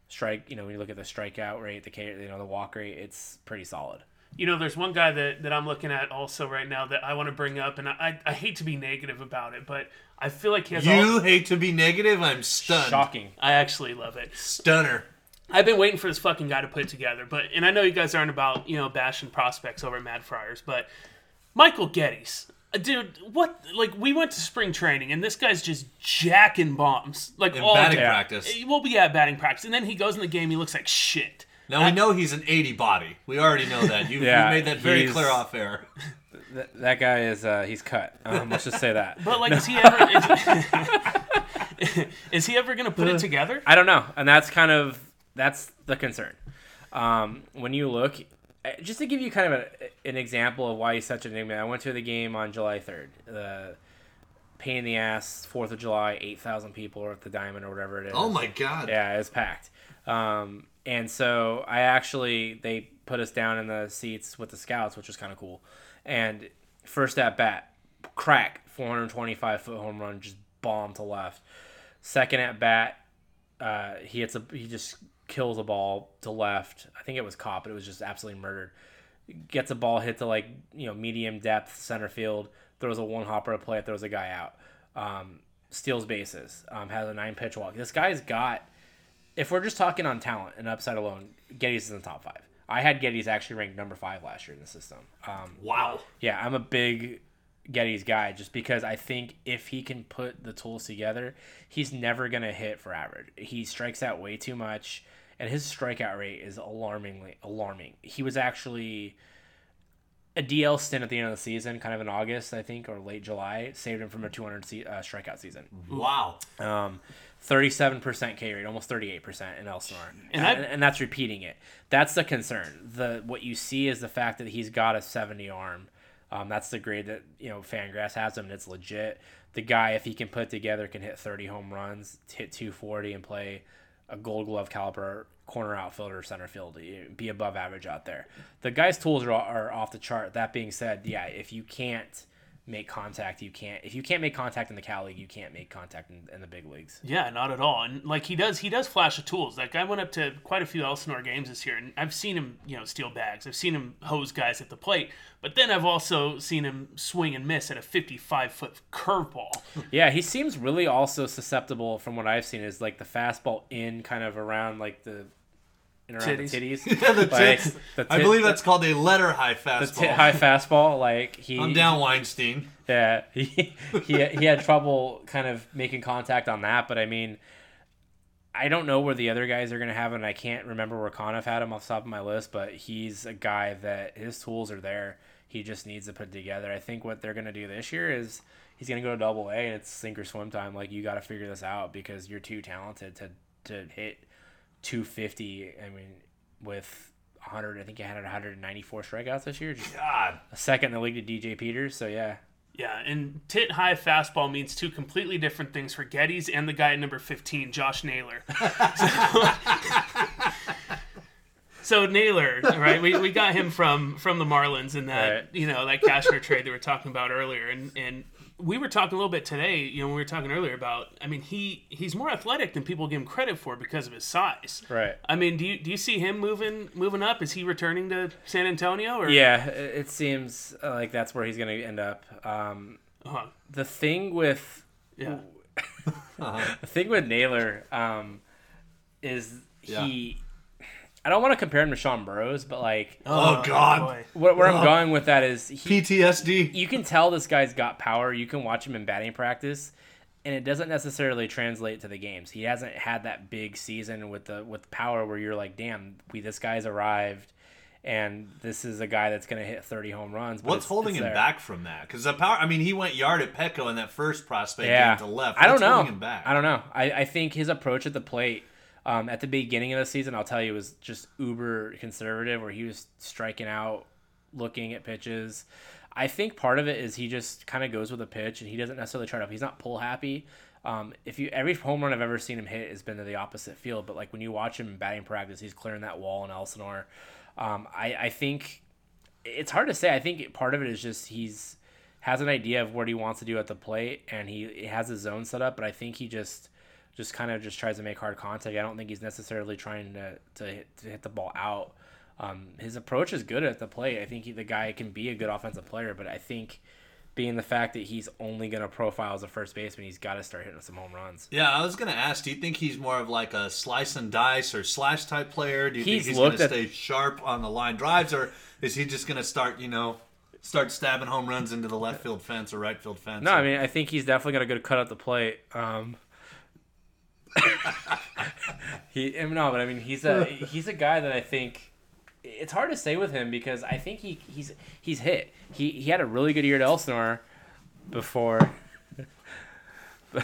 Strike, you know, when you look at the strikeout rate, the K, you know, the walk rate, it's pretty solid. You know, there's one guy that, that I'm looking at also right now that I want to bring up, and I, I hate to be negative about it, but I feel like he has You all. hate to be negative. I'm stunned. Shocking. I actually love it. Stunner. I've been waiting for this fucking guy to put it together, but and I know you guys aren't about you know bashing prospects over at Mad Friars, but Michael Gettys, uh, dude, what? Like we went to spring training and this guy's just jacking bombs like In all batting day. practice. Eh, Well, yeah, batting practice, and then he goes in the game, he looks like shit. Now we know he's an 80 body. We already know that. You, Yeah, you made that very clear off air. Th- that guy is, uh, he's cut. Um, let's just say that. But like, is he ever? Is, is he ever gonna put it together? I don't know, and that's kind of that's the concern. Um, when you look, eh, just to give you kind of a, an example of why he's such an enigma, I went to the game on July third. The pain in the ass Fourth of July, eight thousand people were at the Diamond or whatever it is. Oh my god. Yeah, it was packed. Um, and so I actually they put us down in the seats with the scouts, which was kind of cool. And first at bat, crack, 425 foot home run, just bomb to left. Second at bat, uh, he hits a he just kills a ball to left. I think it was caught, but it was just absolutely murdered. Gets a ball hit to like you know medium depth center field. Throws a one hopper to play. Throws a guy out. Um, steals bases. Um, has a nine pitch walk. This guy's got if we're just talking on talent and upside alone, Gettys is in the top five. I had Gettys actually ranked number five last year in the system. Um, Wow. yeah, I'm a big Gettys guy just because I think if he can put the tools together, he's never gonna hit for average. He strikes out way too much, and his strikeout rate is alarmingly alarming. He was actually a DL stint at the end of the season, kind of in August, I think, or late July, saved him from a 200 se- uh, strikeout season. Wow. Um, 37% K rate, almost 38% in Elsinore. And I- and, and that's repeating it. That's the concern. The What you see is the fact that he's got a 70 arm. Um, that's the grade that, you know, Fangraphs has him, and it's legit. The guy, if he can put together, can hit 30 home runs, hit 240, and play a gold glove caliber corner outfielder, center field, be above average out there. The guy's tools are, are off the chart. That being said, yeah, if you can't make contact, you can't. If you can't make contact in the Cal League, you can't make contact in, in the big leagues. Yeah, not at all. And like he does, he does flash of tools. That guy went up to quite a few Elsinore games this year, and I've seen him, you know, steal bags. I've seen him hose guys at the plate, but then I've also seen him swing and miss at a 55 foot curveball. Yeah, he seems really also susceptible from what I've seen is like the fastball in kind of around like the in around Titties. the titties. Yeah, the Like, tits. the I believe that's called a letter high fastball. the tit high fastball. Like he I'm down Weinstein. Yeah, he, he he had trouble kind of making contact on that, but I mean, I don't know where the other guys are gonna have him. and I can't remember where Conniff had him off the top of my list, but he's a guy that his tools are there. He just needs to put together. I think what they're gonna do this year is he's gonna go to Double A and it's sink or swim time. Like you got to figure this out because you're too talented to to hit 250. I mean, with 100, I think he had 194 strikeouts this year, just God. a second in the league to DJ Peters. So yeah. Yeah, and tit high fastball means two completely different things for Gettys and the guy at number 15, Josh Naylor. so Naylor, right? We, we got him from from the Marlins in that Right. you know that Cashner trade that we were talking about earlier, and and we were talking a little bit today. You know, when we were talking earlier about. I mean, he he's more athletic than people give him credit for because of his size. Right. I mean, do you do you see him moving moving up? Is he returning to San Antonio? Or Yeah, it it seems uh, like that's where he's going to end up. Um, Uh-huh. the thing with Yeah. the thing with Naylor um, is Yeah. he. I don't want to compare him to Sean Burroughs, but like Oh, oh God. boy. where, where I'm oh. going with that is he, PTSD. you can tell this guy's got power. You can watch him in batting practice, and it doesn't necessarily translate to the games. He hasn't had that big season with the with power where you're like, damn, we this guy's arrived, and this is a guy that's gonna hit 30 home runs. but What's it's- holding it's him there. back from that? Because the power. I mean, he went yard at Petco in that first prospect Yeah, game to left. I don't know. Holding him back? I don't know. I, I think his approach at the plate. Um, at the beginning of the season, I'll tell you, it was just uber conservative, where he was striking out, looking at pitches. I think part of it is he just kind of goes with the pitch, and he doesn't necessarily try to. He's not pull happy. Um, if you every home run I've ever seen him hit has been to the opposite field, but like when you watch him in batting practice, he's clearing that wall in Elsinore. Um, I I think it's hard to say. I think part of it is just he's has an idea of what he wants to do at the plate, and he, he has his zone set up. But I think he just just kind of just tries to make hard contact. I don't think he's necessarily trying to to hit, to hit the ball out. Um, his approach is good at the plate. I think he, the guy can be a good offensive player, but I think being the fact that he's only going to profile as a first baseman, he's got to start hitting some home runs. Yeah, I was gonna ask. Do you think he's more of like a slice and dice or slash type player? Do you He's think he's looked at- stay sharp on the line drives, or is he just gonna start, you know, start stabbing home runs into the left field fence or right field fence? No, I mean I think he's definitely got a good cut at the plate. Um, he mean, no, but I mean he's a he's a guy that I think it's hard to say with him because I think he he's he's hit. He he had a really good year at Elsinore before.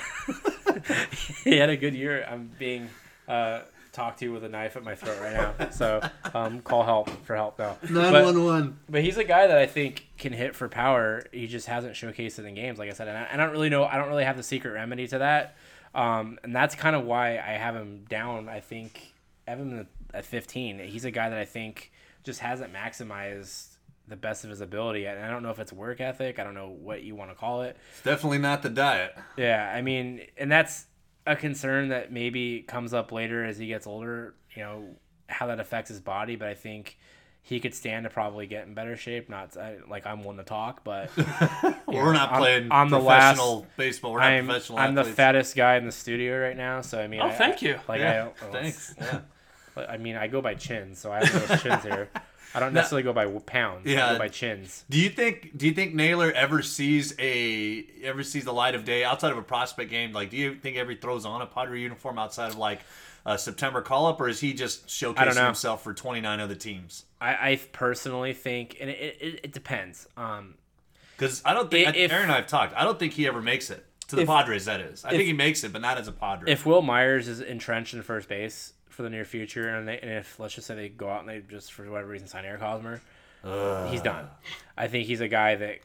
he had a good year. I'm being uh, talked to with a knife at my throat right now. So um, call help for help now. But- one. but he's a guy that I think can hit for power. He just hasn't showcased it in games, like I said. And I, I don't really know. I don't really have the secret remedy to that. Um, and that's kind of why I have him down. I think I have him at 15. He's a guy that I think just hasn't maximized the best of his ability. And I don't know if it's work ethic. I don't know what you want to call it. It's definitely not the diet. Yeah, I mean, and that's a concern that maybe comes up later as he gets older. You know how that affects his body, but I think he could stand to probably get in better shape. Not I, like I'm one to talk, but We're not I'm- playing I'm the last- baseball. We're not I'm professional I'm the fattest guy in the studio right now. So I mean, Oh, I- thank you. Like I Yeah, don't, well, thanks. Yeah. but, I mean, I go by chins, so I have those chins here. I don't necessarily go by pounds. I Yeah. go by chins. Do you think do you think Naylor ever sees a ever sees the light of day outside of a prospect game? Like, do you think ever throws on a Padre uniform outside of like a September call up, or is he just showcasing himself for twenty nine other teams? I, I personally think, and it, it, it depends. Um, Because I don't think If- Aaron and I have talked. I don't think he ever makes it to the If- Padres. That is, I if- think he makes it, but not as a Padre. if Wil Myers is entrenched in first base for the near future, and, they, and if let's just say they go out and they just for whatever reason sign Eric Hosmer, he's done. I think he's a guy that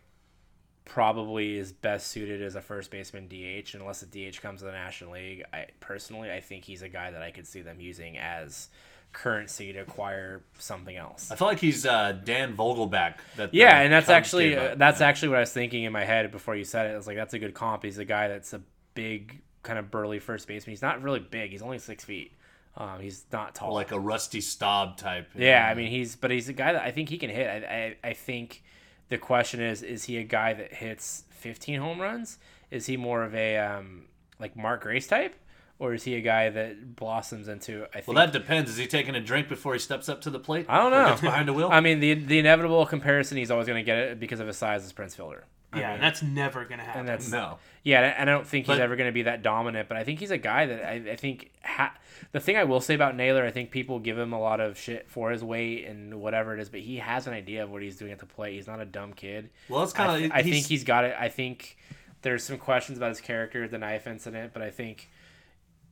probably is best suited as a first baseman DH, unless the DH comes to the National League. I personally, I think he's a guy that I could see them using as currency to acquire something else. I feel like he's uh, Dan Vogelbach. That Yeah, and that's Cubs actually uh, that's Yeah. actually what I was thinking in my head before you said it. I was like, that's a good comp. He's a guy that's a big, kind of burly first baseman. He's not really big. He's only six feet. Um, he's not tall. like a Rusty Staub type. yeah, I mean, he's but he's a guy that I think he can hit. I, I I think the question is, is he a guy that hits 15 home runs? Is he more of a um, like Mark Grace type, or is he a guy that blossoms into? I think Well, that depends. Is he taking a drink before he steps up to the plate? I don't know. gets behind the wheel. I mean, the the inevitable comparison he's always going to get it because of his size is Prince Fielder. I Yeah, mean, that's never gonna happen. and that's no. Yeah, and I don't think he's But- ever going to be that dominant, but I think he's a guy that I, I think ha- the thing I will say about Naylor, I think people give him a lot of shit for his weight and whatever it is, but he has an idea of what he's doing at the plate. He's not a dumb kid. Well, it's kind of. I think he's got it. I think there's some questions about his character, the knife incident, but I think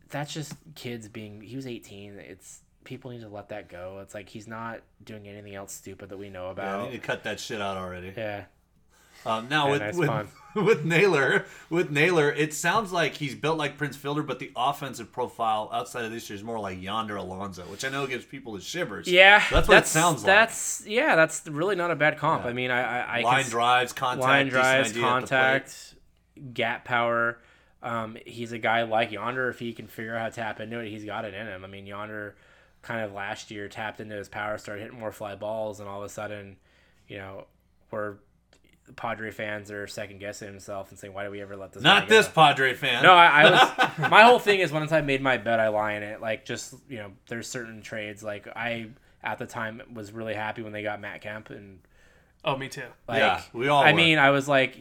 that's just kids being. He was 18. It's people need to let that go. It's like he's not doing anything else stupid that we know about. Yeah, I need to cut that shit out already. Yeah. Um, now Yeah, with with, with Naylor, with Naylor, it sounds like he's built like Prince Fielder, but the offensive profile outside of this year is more like Yonder Alonso, which I know gives people the shivers. Yeah, that's what it sounds like. That's yeah, that's really not a bad comp. Yeah. I mean, I I, I line can, drives, contact, line drives, idea at the plate. contact. gap power. Um, he's a guy like Yonder. If he can figure out how to tap into it, he's got it in him. I mean, Yonder kind of last year tapped into his power, started hitting more fly balls, and all of a sudden, you know, we're Padre fans are second guessing himself and saying, "Why do we ever let this?" Not this go?" Padre fan. No, I, I was. my whole thing is once I made my bet, I lie in it. Like just you know, there's certain trades like I at the time was really happy when they got Matt Kemp and Oh, me too. like, Yeah, we all I were. mean, I was like,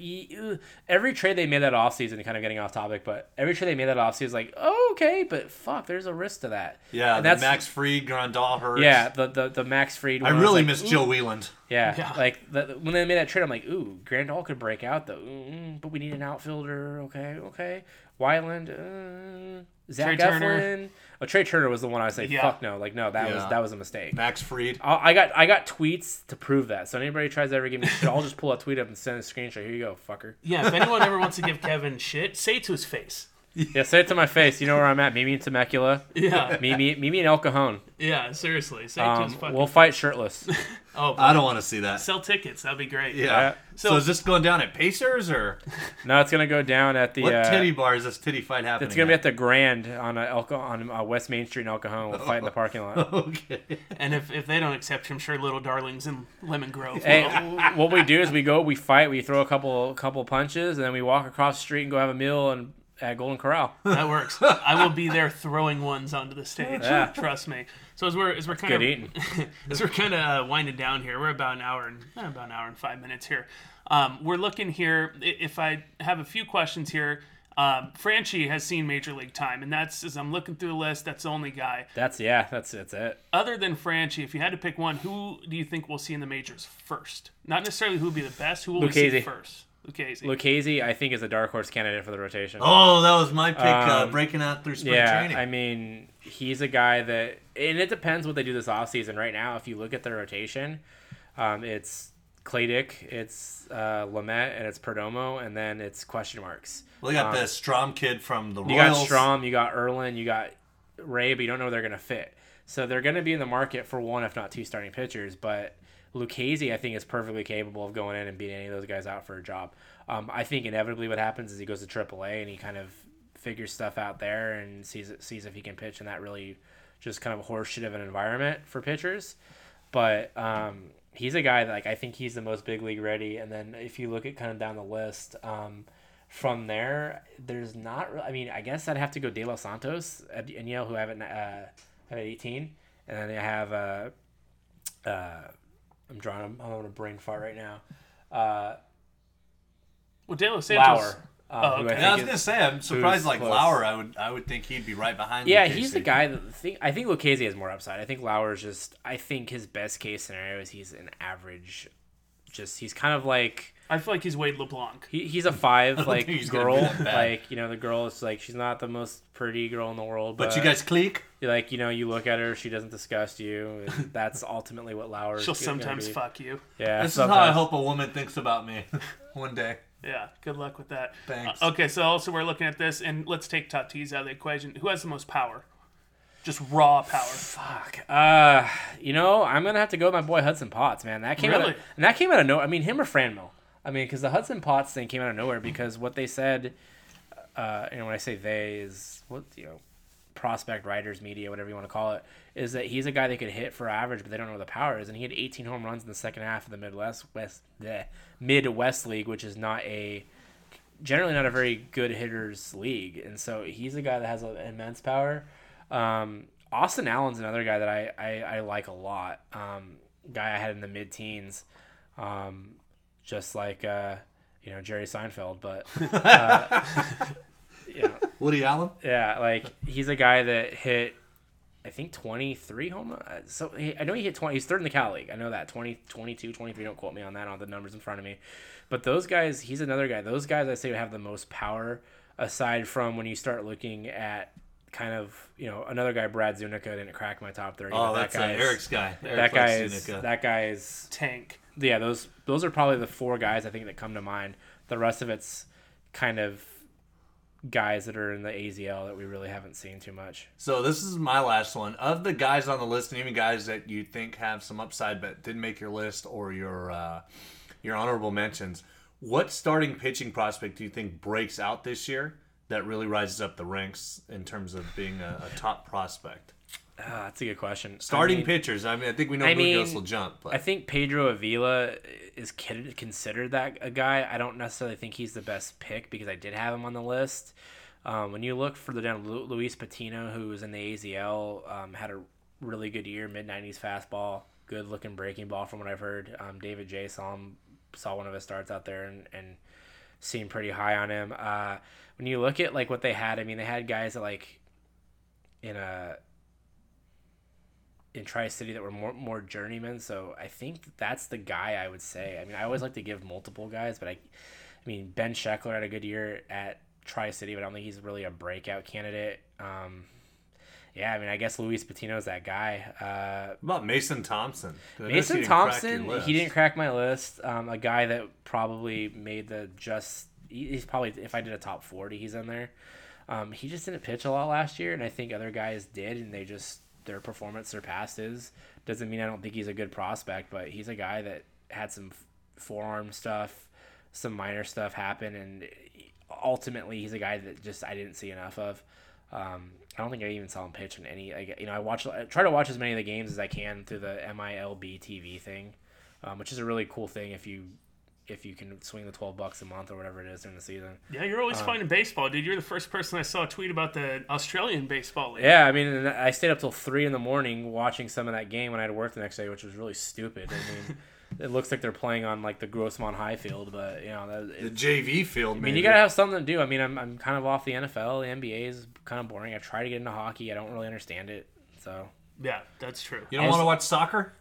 every trade they made that offseason, kind of getting off topic, but every trade they made that offseason is like, oh, okay, but fuck, there's a risk to that. yeah, and the that's Max Fried, Grandal hurts. Yeah, the, the the Max Fried. I one was really like, miss ooh. Joe Wieland. Yeah, Yeah. like the, when they made that trade, I'm like, ooh, Grandal could break out though, mm, but we need an outfielder. Okay, okay, Wieland, uh, Zach Trey Turner. Oh, Trey Turner was the one I was like, Yeah. fuck no, like no, that was that was a mistake. Max Fried. I I got I got tweets to prove that. So anybody tries to ever give me shit, I'll just pull a tweet up and send a screenshot. Here you go, fucker. Yeah, if anyone ever wants to give Kevin shit, say it to his face. Yeah, say it to my face. You know where I'm at. Meet me in Temecula. Yeah, Meet me, meet me in El Cajon. yeah, seriously, say it to his Um, fucking. we'll fight shirtless. oh, I don't want to see that. sell tickets. That'd be great. Yeah. Yeah. So, So- is this going down at Pacers or No, it's gonna go down at the. what uh, titty bar is this titty fight happening? It's gonna be at the Grand on uh, El Ca- on uh, West Main Street in El Cajon. We'll fight in the parking lot. okay. And if, if they don't accept you, I'm sure Little Darlings in Lemon Grove. Hey, will. what we do is we go, we fight, we throw a couple couple punches, and then we walk across the street and go have a meal and at Golden Corral. That works. I will be there throwing ones onto the stage. Yeah. Trust me. So as we're as we're kind of as we're kind of uh, winding down here, we're about an hour and eh, about an hour and five minutes here. Um, we're looking here. If I have a few questions here, um, Franchy has seen major league time, and that's as I'm looking through the list. That's the only guy. That's yeah, that's that's it. Other than Franchy, if you had to pick one, who do you think we'll see in the majors first? Not necessarily who will be the best. Who will we see first? Lucchesi. Lucchesi, I think, is a dark horse candidate for the rotation. Oh, that was my pick. uh, Um, breaking out through spring yeah, training. I mean, he's a guy that, and it depends what they do this offseason. Right now, if you look at the rotation, um, it's Clay Dick, it's uh, Lamet, and it's Perdomo, and then it's question marks. well, you got um, the Strahm kid from the You Royals. got Strahm, you got Erlin, you got Rea, but you don't know where they're going to fit. So they're going to be in the market for one, if not two, starting pitchers. But Lucchesi, I think, is perfectly capable of going in and beating any of those guys out for a job. Um, I think inevitably what happens is he goes to AAA and he kind of figures stuff out there and sees sees if he can pitch in that really just kind of a horseshit of an environment for pitchers. But um, he's a guy that like I think he's the most big league ready. And then if you look at kind of down the list. Um, from there, there's not. Really, I mean, I guess I'd have to go De Los Santos at and Yale, who have it uh, at 18, and then I have. Uh, uh, I'm drawing. I'm on a brain fart right now. Uh, well, De Los Santos. Lauer. Um, Oh, who okay. Yeah, I was think gonna say I'm surprised. Like close. Lauer, I would I would think he'd be right behind. yeah, Lucchesi. he's the guy that think. I think Lucchesi has more upside. I think Lauer's just. I think his best case scenario is he's an average. Just he's kind of like I feel like he's Wade LeBlanc. he, he's a five like he's girl. be that bad. Like you know the girl is like she's not the most pretty girl in the world. But, But you guys clique. like you know you look at her she doesn't disgust you and that's ultimately what Lauer She'll is gonna sometimes be. fuck you. yeah This is how I hope a woman thinks about me one day. Yeah, good luck with that. Thanks. Uh, okay, so also we're looking at this, and let's take Tatis out of the equation. Who has the most power? Just raw power. Fuck. Uh, you know, I'm gonna have to go with my boy Hudson Potts, man. That came out Really? of, and that came out of nowhere. I mean, him or Franmil. I mean, because the Hudson Potts thing came out of nowhere because what they said, uh, you know, when I say they is what you know, prospect writers, media, whatever you want to call it, is that he's a guy that could hit for average, but they don't know what the power is. And he had 18 home runs in the second half of the Midwest West the Midwest League, which is not a generally not a very good hitters league, and so he's a guy that has a, immense power. Um, Austin Allen's another guy that I, I, I like a lot. Um, guy I had in the mid teens, um, just like uh, you know Jerry Seinfeld, but uh, you know, Woody Allen. yeah, like he's a guy that hit. I think 23 home run. uh, So he, I know he hit 20. He's third in the Cal League. I know that 20, 22, 23. Don't quote me on that on the numbers in front of me. But those guys, he's another guy. Those guys I say have the most power. Aside from when you start looking at kind of you know another guy, Brad Zunica didn't crack my top 30. Oh, that's that uh, guy is- Eric's guy. Eric That guy is Zunica. that guy is Tank. yeah. Those those are probably the four guys I think that come to mind. The rest of it's kind of guys that are in the AZL that we really haven't seen too much. So this is my last one. Of the guys on the list, and even guys that you think have some upside but didn't make your list or your uh, your honorable mentions, What starting pitching prospect do you think breaks out this year that really rises up the ranks in terms of being a, a top prospect? Ah, that's a good question. Starting I mean, pitchers. I mean, I think we know I Burgos mean, will jump, but I think Pedro Avila is considered that a guy. I don't necessarily think he's the best pick because I did have him on the list. Um, when you look further down, Lu- Luis Patino, who was in the AZL, um, had a really good year, mid '90s fastball, good looking breaking ball from what I've heard. Um, David J saw him, saw one of his starts out there and, and seemed pretty high on him. Uh, when you look at like what they had, I mean, they had guys that like in a in Tri City that were more more journeymen. So I think that's the guy I would say. I mean, I always like to give multiple guys, but I, I mean, Ben Sheckler had a good year at Tri City, but I don't think he's really a breakout candidate. Um, yeah, I mean, I guess Luis Patino is that guy. Uh, what about Mason Thompson? Mason didn't crack your Thompson, he didn't crack my list. Um, a guy that probably made the just. He's probably if I did a top forty, he's in there. Um, he just didn't pitch a lot last year, and I think other guys did, and they just their performance surpassed his. Doesn't mean I don't think he's a good prospect, but he's a guy that had some forearm stuff, some minor stuff happen, and ultimately he's a guy that just I didn't see enough of. Um, I don't think I even saw him pitch in any. Like, you know, I watch, I try to watch as many of the games as I can through the MILB TV thing, um, which is a really cool thing if you if you can swing the twelve bucks a month or whatever it is during the season. Yeah, you're always um, finding baseball, dude. You're the first person I saw tweet about the Australian baseball league. Yeah, I mean, I stayed up till three in the morning watching some of that game when I had to work the next day, which was really stupid. I mean, it looks like they're playing on like the Grossmont High field, but you know, that, The JV field, I mean, you gotta have something to do. I mean, I'm, I'm kind of off the NFL. The NBA is kind of boring. I try to get into hockey. I don't really understand it, so Yeah, that's true. You don't want to watch soccer?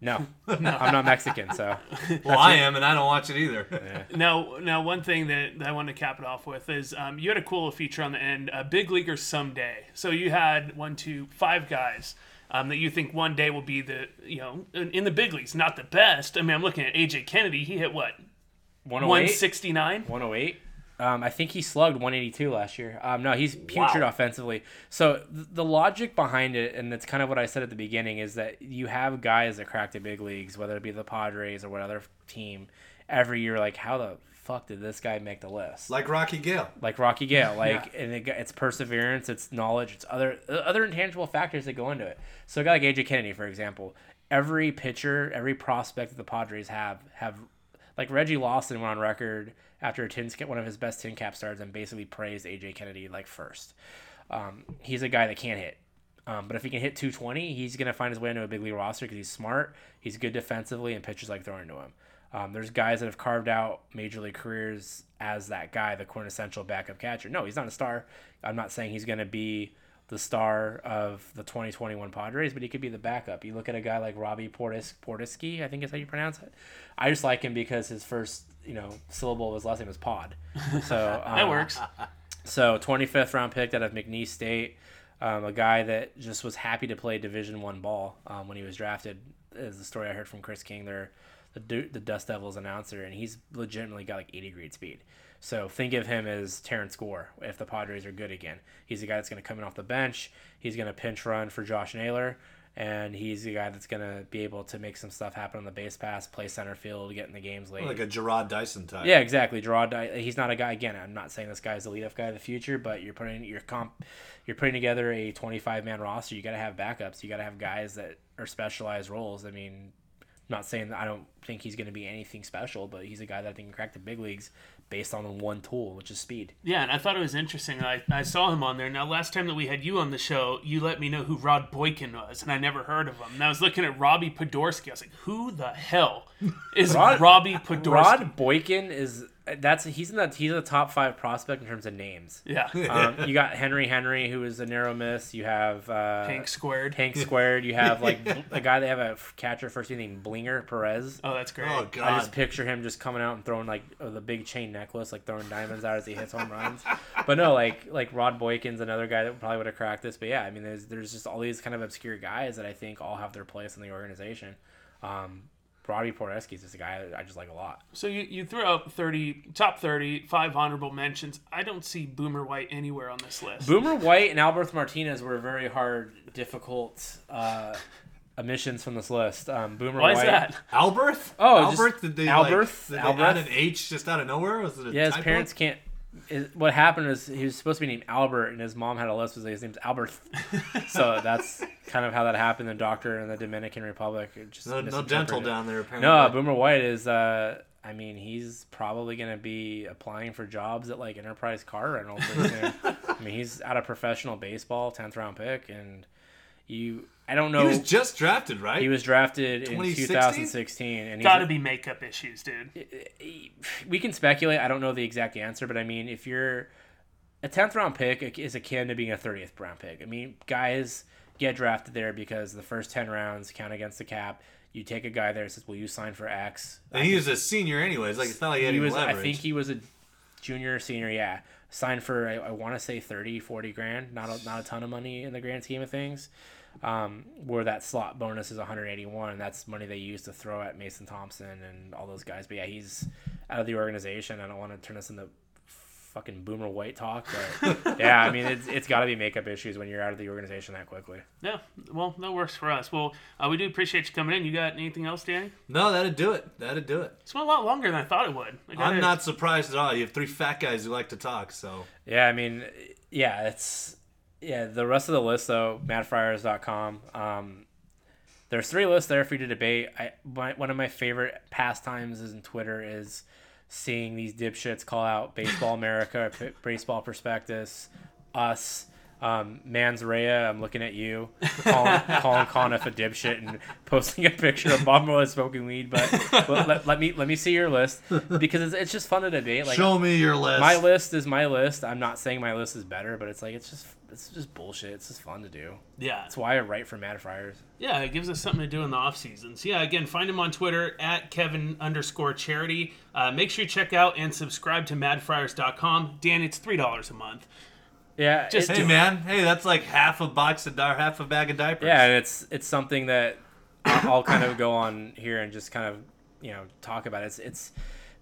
No, I'm not Mexican, so Well, I am, and I don't watch it either. Now, now, one thing that, that I wanted to cap it off with is um, you had a cool feature on the end, uh, Big Leaguers Someday. So you had one, two, five guys um, that you think one day will be the, you know, in, in the big leagues. Not the best. I mean, I'm looking at AJ Kennedy. He hit what, 108. 169? 108. Um, I think he slugged 182 last year. Um, no, he's putrid offensively. So th- the logic behind it, and that's kind of what I said at the beginning, is that you have guys that crack the big leagues, whether it be the Padres or what other team, every year. Like, how the fuck did this guy make the list? Like Rocky Gale. like Rocky Gale, like and it, it's perseverance, it's knowledge, it's other other intangible factors that go into it. So a guy like AJ Kennedy, for example, every pitcher, every prospect that the Padres have have like Reggie Lawson went on record after tin one of his best tin cap starts and basically praised AJ Kennedy like first. Um, he's a guy that can't hit. Um, but if he can hit 220, he's going to find his way into a big league roster because he's smart, he's good defensively, and pitchers like throwing to him. Um, there's guys that have carved out major league careers as that guy, the quintessential backup catcher. No, he's not a star. I'm not saying he's going to be the star of the 2021 Padres, but he could be the backup. You look at a guy like Robbie Portis, Portisky, I think is how you pronounce it. I just like him because his first, you know, syllable of his last name is Pod. So um, That works. so 25th round pick out of McNeese State, um, a guy that just was happy to play Division One ball um, when he was drafted. Is the story I heard from Chris King, their the the Dust Devils announcer, and he's legitimately got like 80 grade speed. So think of him as Terrence Gore if the Padres are good again. He's the guy that's going to come in off the bench. He's going to pinch run for Josh Naylor, and he's the guy that's going to be able to make some stuff happen on the base pass, play center field, get in the games late. Like a Gerard Dyson type. Yeah, exactly. Gerard, Dy- he's not a guy. Again, I'm not saying this guy is the leadoff guy of the future, but you're putting your comp, you're putting together a 25 man roster. You got to have backups. You got to have guys that are specialized roles. I mean, not saying that I don't think he's going to be anything special, but he's a guy that I think can crack the big leagues based on one tool, which is speed. Yeah, and I thought it was interesting. I, I saw him on there. Now, last time that we had you on the show, you let me know who Rod Boykin was, and I never heard of him. And I was looking at Robbie Podorsky. I was like, who the hell is Rod- Robbie Podorsky? Rod Boykin is that's he's in the he's a top five prospect in terms of names. Yeah. Um, you got Henry Henry, who is a narrow miss. You have uh, Hank squared. Hank squared. You have like a guy they have a catcher first name named Blinger Perez. Oh, that's great. Oh God. I just picture him just coming out and throwing like uh, the big chain necklace, like throwing diamonds out as he hits home runs. But no, like like Rod Boykin's another guy that probably would have cracked this. But yeah, I mean, there's there's just all these kind of obscure guys that I think all have their place in the organization. Um, Robbie Porteski is just a guy that I just like a lot. So you, you threw out 30, top 30, five honorable mentions. I don't see Boomer White anywhere on this list. Boomer White and Albert Martinez were very hard, difficult uh, omissions from this list. Um, Boomer Why is White. that? Alberth? Oh, just Albert? Did they Alberth? like? Did they Alberth? add an H just out of nowhere? Was it a Yeah, his typo? parents can't. It, what happened is he was supposed to be named Albert, and his mom had a like, his name's Albert. so that's kind of how that happened. The doctor in the Dominican Republic just No, no dental down there apparently. No, Boomer White is. Uh, I mean, he's probably gonna be applying for jobs at like Enterprise Car Rental. I mean, he's out of professional baseball, tenth round pick, and you. I don't know. He was just drafted, right? He was drafted in 2016? 2016, and he's Got to be makeup issues, dude. we can speculate. I don't know the exact answer, but I mean, if you're a tenth round pick is akin to being a thirtieth round pick. I mean, guys get drafted there because the first ten rounds count against the cap. You take a guy there that says, "Will you sign for X?" and he was a senior anyways. Like it's not like he he any was. leverage. I think he was a junior, or senior. Yeah, signed for I, I want to say 30, 40 grand. Not a, not a ton of money in the grand scheme of things. Um, where that slot bonus is 181. That's money they use to throw at Mason Thompson and all those guys. But yeah, he's out of the organization. I don't want to turn this into fucking boomer white talk, but yeah, I mean it's it's got to be makeup issues when you're out of the organization that quickly. Yeah, well, that works for us. Well, uh, we do appreciate you coming in. You got anything else, Danny? no, that'd do it. That'd do it. It's went a lot longer than I thought it would. I I'm not surprised at all. You have three fat guys who like to talk, so Yeah, I mean, yeah, it's yeah. The rest of the list though, madfriars.com. Um, there's three lists there for you to debate. I my, one of my favorite pastimes is in Twitter is seeing these dipshits call out Baseball America, Baseball Prospectus, us. Um, Mans Rhea, I'm looking at you, calling, calling Conniff a dipshit and posting a picture of Bob Marley smoking weed. But, but let, let me let me see your list because it's, it's just fun to debate. Like show me your list. my list is my list. I'm not saying my list is better, but it's like it's just it's just bullshit. It's just fun to do. Yeah, That's why I write for Mad Friars. yeah, it gives us something to do in the off seasons. Yeah, again, find him on Twitter at Kevin underscore charity. Uh, make sure you check out and subscribe to madfriars.com. Dan, it's three dollars a month. Yeah, Just Hey man, hey, that's like half a box of di- half a bag of diapers. yeah, and it's it's something that I'll kind of go on here and just kind of you know talk about. It's it's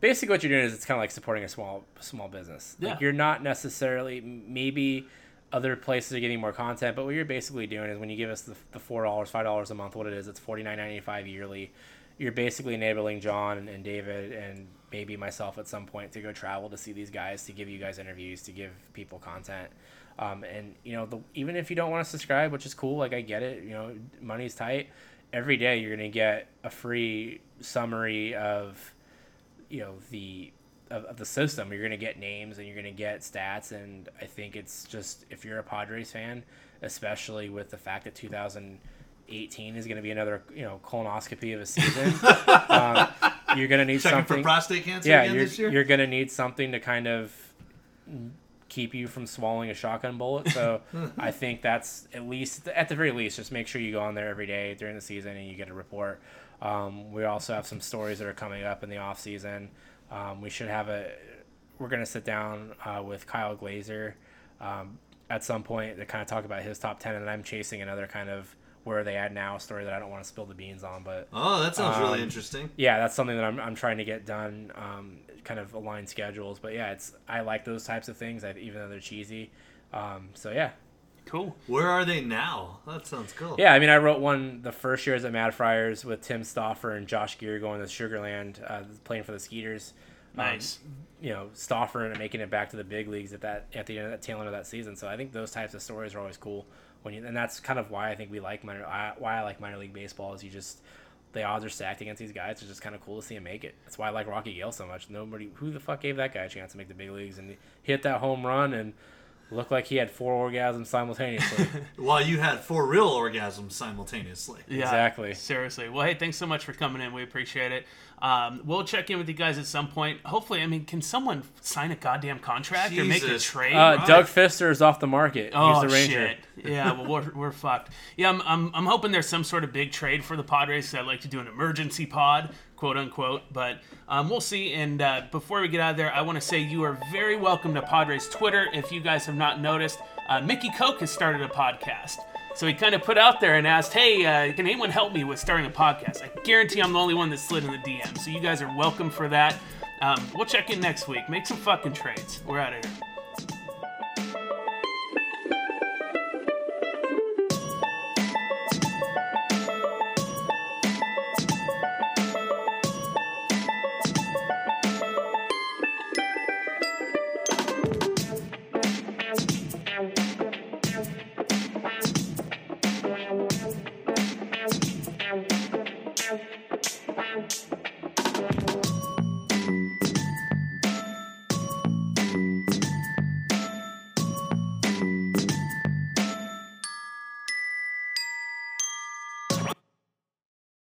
basically what you're doing is it's kind of like supporting a small small business. Yeah. Like you're not necessarily maybe other places are getting more content, but what you're basically doing is when you give us the, the four dollars, five dollars a month, what it is, it's forty nine ninety five yearly. You're basically enabling John and David and maybe myself at some point to go travel to see these guys, to give you guys interviews, to give people content. Um, and you know, the, even if you don't want to subscribe, which is cool, like I get it, you know, money's tight. Every day you're gonna get a free summary of, you know, the of, of the system. You're gonna get names and you're gonna get stats, and I think it's just if you're a Padres fan, especially with the fact that 2018 is gonna be another you know colonoscopy of a season, um, you're gonna need Checking something for prostate cancer yeah, again you're, this year. you're gonna need something to kind of keep you from swallowing a shotgun bullet. So I think that's at least, at the very least, just make sure you go on there every day during the season and you get a report. Um, we also have some stories that are coming up in the off season. Um, we should have a. We're gonna sit down uh, with Kyle Glaser um, at some point to kind of talk about his top ten, and I'm chasing another kind of where are they at now story that I don't want to spill the beans on, but oh, that sounds really um, interesting. yeah, that's something that I'm, I'm trying to get done. Um, kind of align schedules, but yeah, it's I like those types of things, I, even though they're cheesy. Um, so yeah, Cool. Where are they now? That sounds cool. yeah. I mean, I wrote one the first years at Mad Friars with Tim Stauffer and Josh Geer going to Sugarland, uh, playing for the Skeeters. Um, Nice. you know, Stauffer and making it back to the big leagues at that at the end of that tail end of that season. So I think those types of stories are always cool. When you, and that's kind of why I think we like minor why I like minor league baseball is you just the odds are stacked against these guys. It's just kind of cool to see him make it. That's why I like Rocky Gale so much. Nobody who the fuck gave that guy a chance to make the big leagues and hit that home run and looked like he had four orgasms simultaneously. While you had four real orgasms simultaneously. Yeah, Exactly. Seriously. Well, hey, thanks so much for coming in. We appreciate it. Um, we'll check in with you guys at some point. Hopefully, I mean, can someone sign a goddamn contract or make a Jesus. trade? uh, Doug Fister is off the market. Oh He's the Ranger. shit! Yeah, well we're, we're fucked. Yeah, I'm, I'm I'm hoping there's some sort of big trade for the Padres. 'cause I'd like to do an emergency pod, quote unquote. But um, we'll see. And uh, before we get out of there, I want to say you are very welcome to Padres Twitter. If you guys have not noticed, uh, Mickey Koch has started a podcast. So he kind of put out there and asked, "Hey, uh, can anyone help me with starting a podcast?" I guarantee I'm the only one that slid in the DM. So you guys are welcome for that. Um, we'll check in next week. Make some fucking trades. We're out of here.